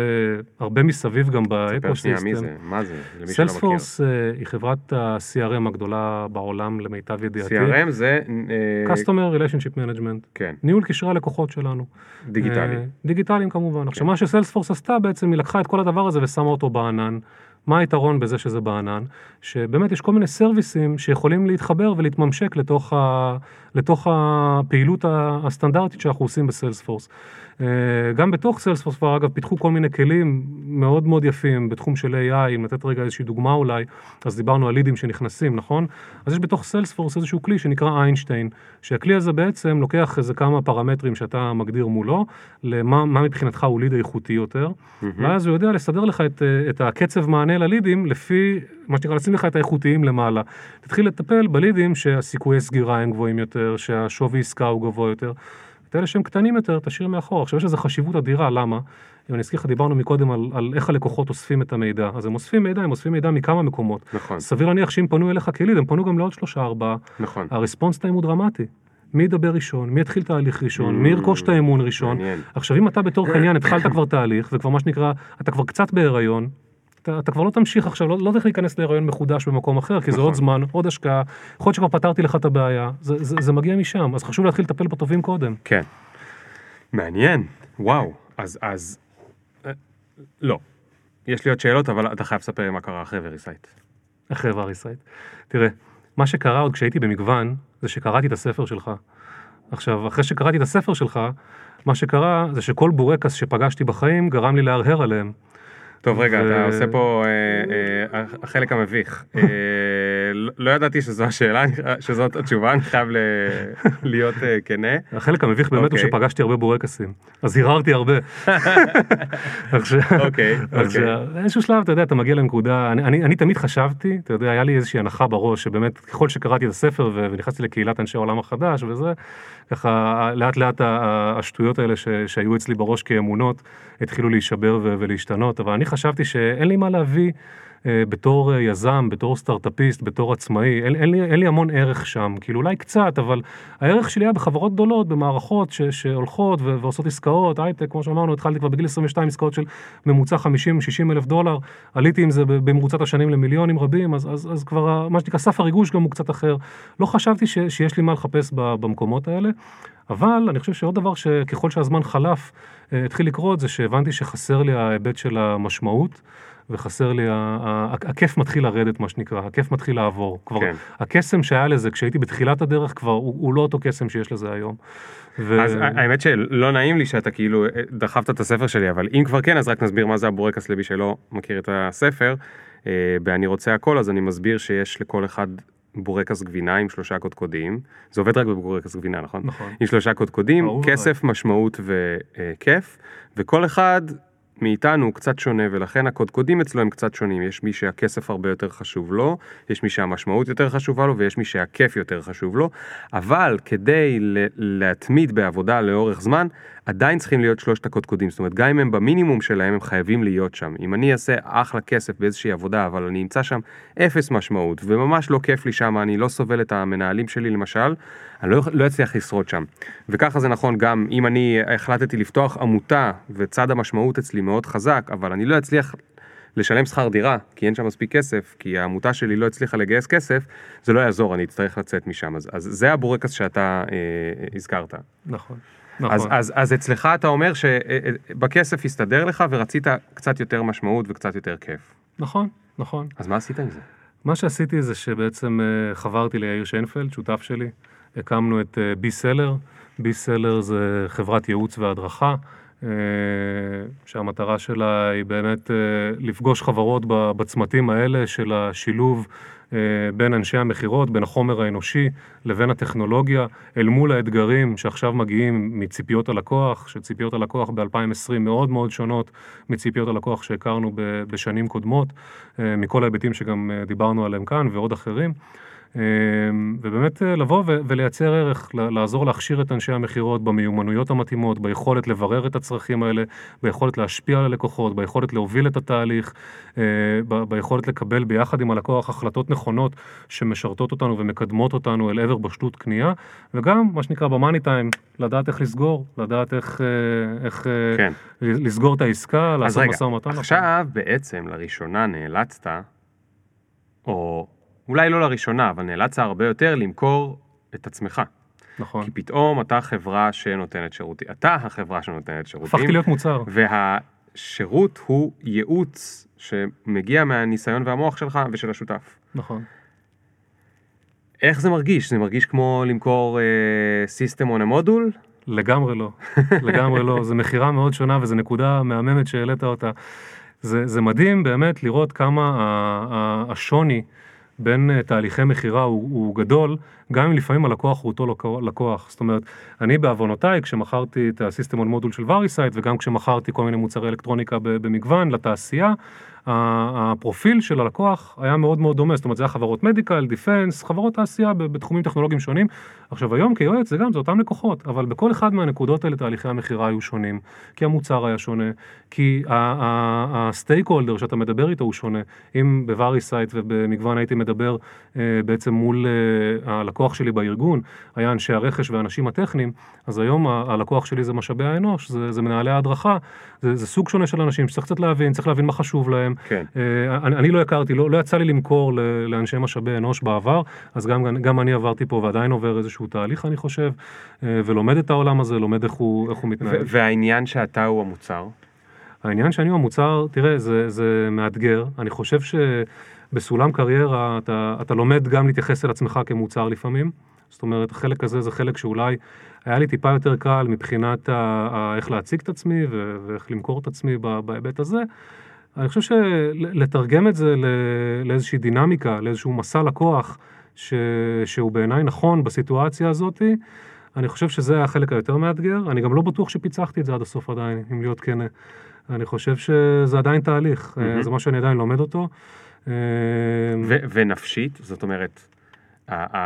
הרבה מסביב גם ספר שנייה, מי באקוסיסטם. זה? מה זה? למי שלא מכיר. Salesforce אה, היא חברת ה-CRM הגדולה בעולם למיטב ידיעתי. CRM זה, אה, Customer Relationship Management, כן, ניהול קשרי הלקוחות שלנו. דיגיטלי. אה, דיגיטליים כמובן. עכשיו, כן. מה ש Salesforce עשתה בעצם, היא לקחה את כל הדבר הזה ושמה אותו בענן. מה היתרון בזה שזה בענן? שבאמת יש כל מיני סרוויסים שיכולים להתחבר ולהתממשק לתוך, ה, לתוך הפעילות הסטנדרטית שאנחנו עושים בסיילספורס. אה, גם בתוך סיילספורס כבר אגב פיתחו כל מיני כלים מאוד מאוד יפים בתחום של AI, אם לתת רגע איזושהי דוגמה אולי, אז דיברנו על לידים שנכנסים, נכון? אז יש בתוך סיילספורס איזשהו כלי שנקרא איינשטיין, שהכלי הזה בעצם לוקח איזה כמה פרמטרים שאתה מגדיר מולו, למה מה מבחינתך הוא ליד איכותי יותר, ואז הוא יודע לסדר לך את, אה, את הקצב מענה ללידים לפי, מה שנקרא, לשים לך את האיכותיים למעלה. תתחיל לטפל בלידים שהסיכויי סגירה הם גבוהים יותר, שהשווי עסקה הוא גבוה יותר. את אלה שהם קטנים יותר, תשאיר מאחור. עכשיו יש לזה חשיבות אדירה, למה? אם אני אזכיר לך, דיברנו מקודם על, על איך הלקוחות אוספים את המידע. אז הם אוספים מידע, הם אוספים מידע מכמה מקומות. נכון, סביר להניח שאם פנו אליך כליד, הם פנו גם לעוד שלושה ארבעה. נכון. הרספונס טיים הוא דרמטי. מי ידבר ראשון, מי יתחיל תהליך ראשון, Mm, מי ירכוש את האמון ראשון. מעניין. עכשיו, אם אתה בתור קניין התחלת כבר תהליך, וכבר מה שנקרא, אתה כבר קצת בהיריון, אתה, אתה כבר לא תמשיך עכשיו, לא, לא צריך להיכנס להיריון מחודש במקום אחר, כי זה נכון. עוד זמן, עוד השקעה, יכול להיות שכבר פתרתי לך את הבעיה, זה, זה, זה מגיע משם, אז חשוב להתחיל לטפל בטובים קודם. כן. מעניין, וואו. אז, אז, אה, לא. יש לי עוד שאלות, אבל אתה חייב לספר לי מה קרה אחרי Variscite. אחרי Variscite. תראה, מה שקרה עוד כשהייתי במגוון, זה שקראתי את הספר שלך. עכשיו, אחרי שקראתי את הספר שלך, מה שקרה זה שכל בורקס שפגשתי בחיים גרם לי להרהר עליהם. טוב, רגע, ו- אתה עושה פה אה, אה, החלק המביך. אה, לא- ידעתי שזו השאלה, שזאת התשובה, אני חייב להיות אה, כנה. החלק המביך באמת הוא אוקיי. שפגשתי הרבה בורקסים, אז הרהרתי הרבה. עכשיו, אוקיי, עכשיו, באיזשהו שלב, אתה יודע, אתה מגיע לנקודה, אני, תמיד חשבתי, אתה יודע, היה לי איזושהי הנחה בראש, שבאמת, ככל שקראתי את הספר ונכנסתי לקהילת אנשי העולם החדש וזה, ככה, לאט לאט ה- השטויות האלה שהיו אצלי בראש כאמונות, התחילו להישבר ולהשתנות, אבל אני חשבתי שאין לי מה להביא אה, בתור אה, יזם, בתור סטארט-אפיסט, בתור עצמאי, אין, אין, לי, אין לי המון ערך שם, כאילו אולי קצת, אבל הערך שלי היה בחברות גדולות, במערכות ש, שהולכות ו, ועושות עסקאות, הייטק, כמו שאמרנו, התחלתי כבר בגיל 22 עסקאות של ממוצע 50-60 אלף דולר, עליתי עם זה במרוצת השנים למיליונים רבים, אז, אז, אז כבר מה שנקרא סף הריגוש גם הוא קצת אחר. לא חשבתי ש, שיש לי מה לחפש במקומות האלה, אבל אני חושב שעוד דבר שככל שהזמן חלף, אה, התחיל לקרות, זה שהבנתי שחסר לי ההיבט של המשמעות. וחסר לי, הכיף מתחיל לרדת, מה שנקרא, הכיף מתחיל לעבור. כבר, כן. הקסם שהיה לזה כשהייתי בתחילת הדרך כבר, הוא, הוא לא אותו קסם שיש לזה היום. ו... אז האמת שלא נעים לי שאתה כאילו אה, דחפת את הספר שלי, אבל אם כבר כן, אז רק נסביר מה זה הבורקס למי שלא מכיר את הספר. ב"אני אה, רוצה הכל", אז אני מסביר שיש לכל אחד בורקס גבינה עם שלושה קודקודים, זה עובד רק בבורקס גבינה, נכון? נכון. עם שלושה קודקודים, כסף, משמעות וכיף, וכל אחד מאיתנו הוא קצת שונה ולכן הקודקודים אצלו הם קצת שונים, יש מי שהכסף הרבה יותר חשוב לו, יש מי שהמשמעות יותר חשובה לו ויש מי שהכיף יותר חשוב לו, אבל כדי להתמיד בעבודה לאורך זמן, עדיין צריכים להיות שלושת הקודקודים, זאת אומרת גם אם הם במינימום שלהם הם חייבים להיות שם. אם אני אעשה אחלה כסף באיזושהי עבודה אבל אני אמצא שם אפס משמעות וממש לא כיף לי שם, אני לא סובל את המנהלים שלי למשל, אני לא, לא אצליח לשרוד שם. וככה זה נכון גם אם אני החלטתי לפתוח עמותה וצד המשמעות אצלי מאוד חזק, אבל אני לא אצליח לשלם שכר דירה, כי אין שם מספיק כסף, כי העמותה שלי לא הצליחה לגייס כסף, זה לא יעזור, אני אצטרך לצאת משם. אז, אז זה הבורקס שאתה אה, הזכרת. נכון. נכון. אז, אז, אז אצלך אתה אומר שבכסף הסתדר לך ורצית קצת יותר משמעות וקצת יותר כיף. נכון, נכון. אז מה עשית עם זה? מה שעשיתי זה שבעצם אה, חברתי ליאיר שיינפלד, שותף שלי, הקמנו את בי אה, סלר. בי סלר זה חברת ייעוץ והדרכה, אה, שהמטרה שלה היא באמת לפגוש חברות בצמתים האלה של השילוב אה, בין אנשי המכירות, בין החומר האנושי לבין הטכנולוגיה, אל מול האתגרים שעכשיו מגיעים מציפיות הלקוח, שציפיות הלקוח ב-2020 מאוד מאוד שונות מציפיות הלקוח שהכרנו בשנים קודמות, אה, מכל ההיבטים שגם אה, דיברנו עליהם כאן ועוד אחרים. אמ, ובאמת אה, לבוא ולייצר ערך, לעזור להכשיר את אנשי המכירות במיומנויות המתאימות, ביכולת לברר את הצרכים האלה, ביכולת להשפיע על הלקוחות, ביכולת להוביל את התהליך, אה, ביכולת לקבל ביחד עם הלקוח החלטות נכונות שמשרתות אותנו ומקדמות אותנו אל עבר בשלות קנייה, וגם מה שנקרא במאני טיים, לדעת איך לסגור, לדעת איך, אה, איך כן. לסגור את העסקה, לעשות משא ומתן. אז רגע, עכשיו בעצם לראשונה נאלצת, או אולי לא לראשונה, אבל נאלצת הרבה יותר למכור את עצמך. נכון. כי פתאום אתה חברה שנותנת שירותים, אתה החברה שנותנת שירותים. הפכתי להיות מוצר. והשירות הוא ייעוץ שמגיע מהניסיון והמוח שלך ושל השותף. נכון. איך זה מרגיש? זה מרגיש כמו למכור system on a module? לגמרי לא, לגמרי לא. זו מכירה מאוד שונה וזו נקודה מהממת שהעלית אותה. זה, זה מדהים באמת לראות כמה השוני בין אה, תהליכי מכירה הוא, הוא גדול, גם אם לפעמים הלקוח הוא אותו לקוח. זאת אומרת, אני בעוונותיי, כשמכרתי את ה system on module של Variscite, וגם כשמכרתי כל מיני מוצרי אלקטרוניקה במגוון לתעשייה, הפרופיל של הלקוח היה מאוד מאוד דומה, זאת אומרת זה היה חברות medical, defense, חברות תעשייה בתחומים טכנולוגיים שונים. עכשיו היום כיועץ זה גם, זה אותם לקוחות, אבל בכל אחד מהנקודות האלה תהליכי המכירה היו שונים, כי המוצר היה שונה, כי ה stakeholder שאתה מדבר איתו הוא שונה. אם בווריסייט ובמגוון הייתי מדבר אה, בעצם מול אה, הלקוח שלי בארגון, היה אנשי הרכש והאנשים הטכניים, אז היום הלקוח שלי זה משאבי האנוש, זה, זה מנהלי ההדרכה, זה, זה סוג שונה של אנשים שצריך קצת להבין, צריך להבין מה חשוב להם. כן. אה, אני, אני לא הכרתי, לא, לא יצא לי למכור לאנשי משאבי אנוש בעבר, אז גם, גם אני עברתי פה ועדיין עובר איזשהו תהליך, אני חושב, אה, ולומד את העולם הזה, לומד איך הוא, איך הוא מתנהל. והעניין שאתה הוא המוצר? העניין שאני הוא המוצר, תראה, זה, זה מאתגר. אני חושב שבסולם קריירה אתה, אתה לומד גם להתייחס אל עצמך כמוצר לפעמים. זאת אומרת, החלק הזה זה חלק שאולי היה לי טיפה יותר קל מבחינת ה, ה, איך להציג את עצמי ואיך למכור את עצמי בהיבט הזה. אני חושב שלתרגם את זה לאיזושהי דינמיקה, לאיזשהו מסע לקוח, ש, שהוא בעיניי נכון בסיטואציה הזאתי, אני חושב שזה החלק היותר מאתגר. אני גם לא בטוח שפיצחתי את זה עד הסוף עדיין, אם להיות כן. אני חושב שזה עדיין תהליך, mm-hmm. זה מה שאני עדיין לומד אותו. ו- ונפשית, זאת אומרת,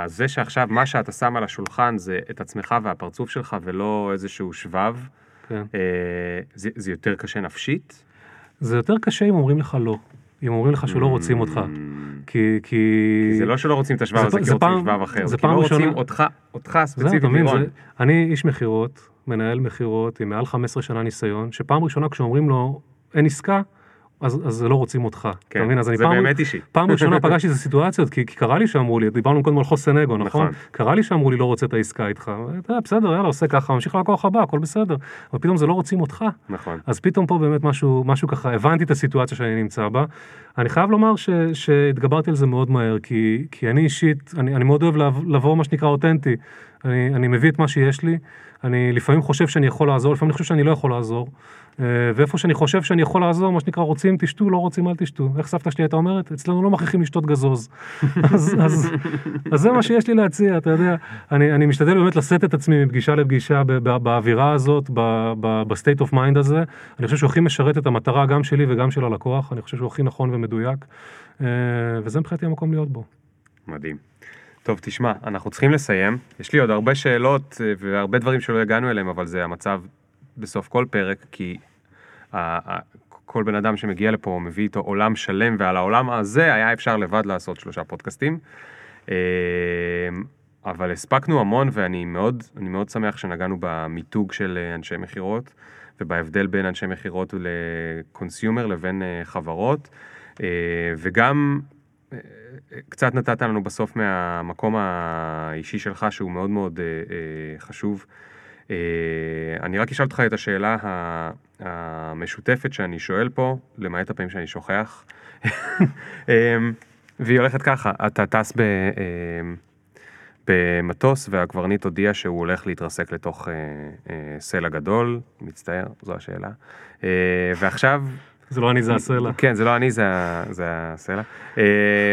זה שעכשיו מה שאתה שם על השולחן זה את עצמך והפרצוף שלך ולא איזשהו שבב, כן. אה, זה, זה יותר קשה נפשית? זה יותר קשה אם אומרים לך לא. אם אומרים לך שלא רוצים אותך. כי... כי... כי זה לא שלא רוצים את השבב הזה, כי רוצים שבב אחר. זה פעם ראשונה... רוצים אותך, אותך ספציפית, לירון. אני איש מכירות, מנהל מכירות עם מעל 15 שנה ניסיון, שפעם ראשונה כשאומרים לו אין עסקה, אז, אז לא רוצים אותך, כן, אתה מבין? אז אני זה פעם, באמת אישי. פעם ראשונה פגשתי איזה סיטואציות, כי, כי קרה לי שאמרו לי, דיברנו קודם על חוסן אגו, נכון? נכון? קרה לי שאמרו לי לא רוצה את העסקה איתך, אתה, בסדר, יאללה, עושה ככה, ממשיך ללקוח הבא, הכל בסדר, אבל פתאום זה לא רוצים אותך. נכון. אז פתאום פה באמת משהו, משהו ככה, הבנתי את הסיטואציה שאני נמצא בה. אני חייב לומר ש, שהתגברתי על זה מאוד מהר, כי, כי אני אישית, אני, אני מאוד אוהב לבוא, מה שנקרא, אותנטי. אני, אני מביא את מה שיש לי, אני לפעמים חושב שאני יכול לעזור, לפעמים אני חושב שאני לא יכול לעזור. אה, ואיפה שאני חושב שאני יכול לעזור, מה שנקרא, רוצים תשתו, לא רוצים אל תשתו. איך סבתא שלי הייתה אומרת? אצלנו לא מכריחים לשתות גזוז. אז, אז, אז זה מה שיש לי להציע, אתה יודע. אני, אני משתדל באמת לשאת את עצמי מפגישה לפגישה באווירה הזאת, ב state of mind הזה. אני חושב שהוא הכי משרת את המטרה גם שלי וגם של הלקוח, אני חושב שהוא הכי נכון ומדויק, אה, וזה מבחינתי המקום להיות בו. מדהים. טוב, תשמע, אנחנו צריכים לסיים. יש לי עוד הרבה שאלות אה, והרבה דברים שלא הגענו אליהם, אבל זה המצב בסוף כל פרק, כי כל בן אדם שמגיע לפה מביא איתו עולם שלם, ועל העולם הזה היה אפשר לבד לעשות שלושה פודקאסטים. אה, אבל הספקנו המון, ואני מאוד, מאוד שמח שנגענו במיתוג של אנשי מכירות, ובהבדל בין אנשי מכירות לקונסיומר לבין אה, חברות, וגם קצת נתת לנו בסוף מהמקום האישי שלך, שהוא מאוד מאוד אה, אה, חשוב. אה, אני רק אשאל אותך את השאלה המשותפת שאני שואל פה, למעט הפעמים שאני שוכח. והיא הולכת ככה, אתה טס ב... במטוס והקברניט הודיע שהוא הולך להתרסק לתוך אה, אה, סלע גדול, מצטער, זו השאלה. אה, ועכשיו זה לא אני, זה הסלע. כן, זה לא אני, זה, זה הסלע. אה,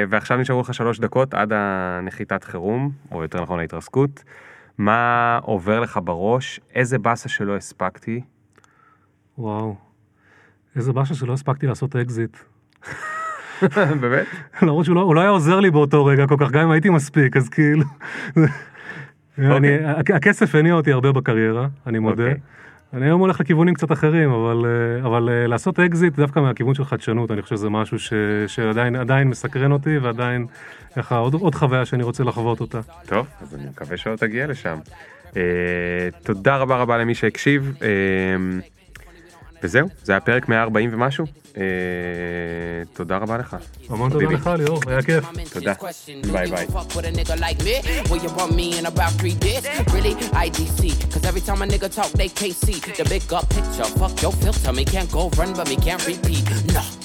ועכשיו נשארו לך שלוש דקות עד הנחיתת חירום, או יותר נכון ההתרסקות. מה עובר לך בראש? איזה באסה שלא הספקתי? וואו, איזה באסה שלא הספקתי לעשות אקזיט. באמת? למרות שהוא לא, לא היה עוזר לי באותו רגע כל כך, גם אם הייתי מספיק, אז כאילו... אוקיי. אני, הכסף הניע אותי הרבה בקריירה, אני מודה. Okay. אני היום הולך לכיוונים קצת אחרים, אבל, אה, אבל אה, לעשות אקזיט דווקא מהכיוון של חדשנות, אני חושב שזה משהו ש, שעדיין מסקרן אותי, ועדיין ככה עוד, עוד חוויה שאני רוצה לחוות אותה. טוב, אז אני מקווה שלא תגיע לשם. אה, תודה רבה רבה למי שהקשיב. אה, וזהו, זה היה פרק 140 ומשהו. אה, תודה רבה לך. המון תודה לך ליאור, היה כיף. תודה. ביי ביי. every time a nigga talk, they can't see the big up picture. Fuck your filter, me can't go run, but me can't repeat. No.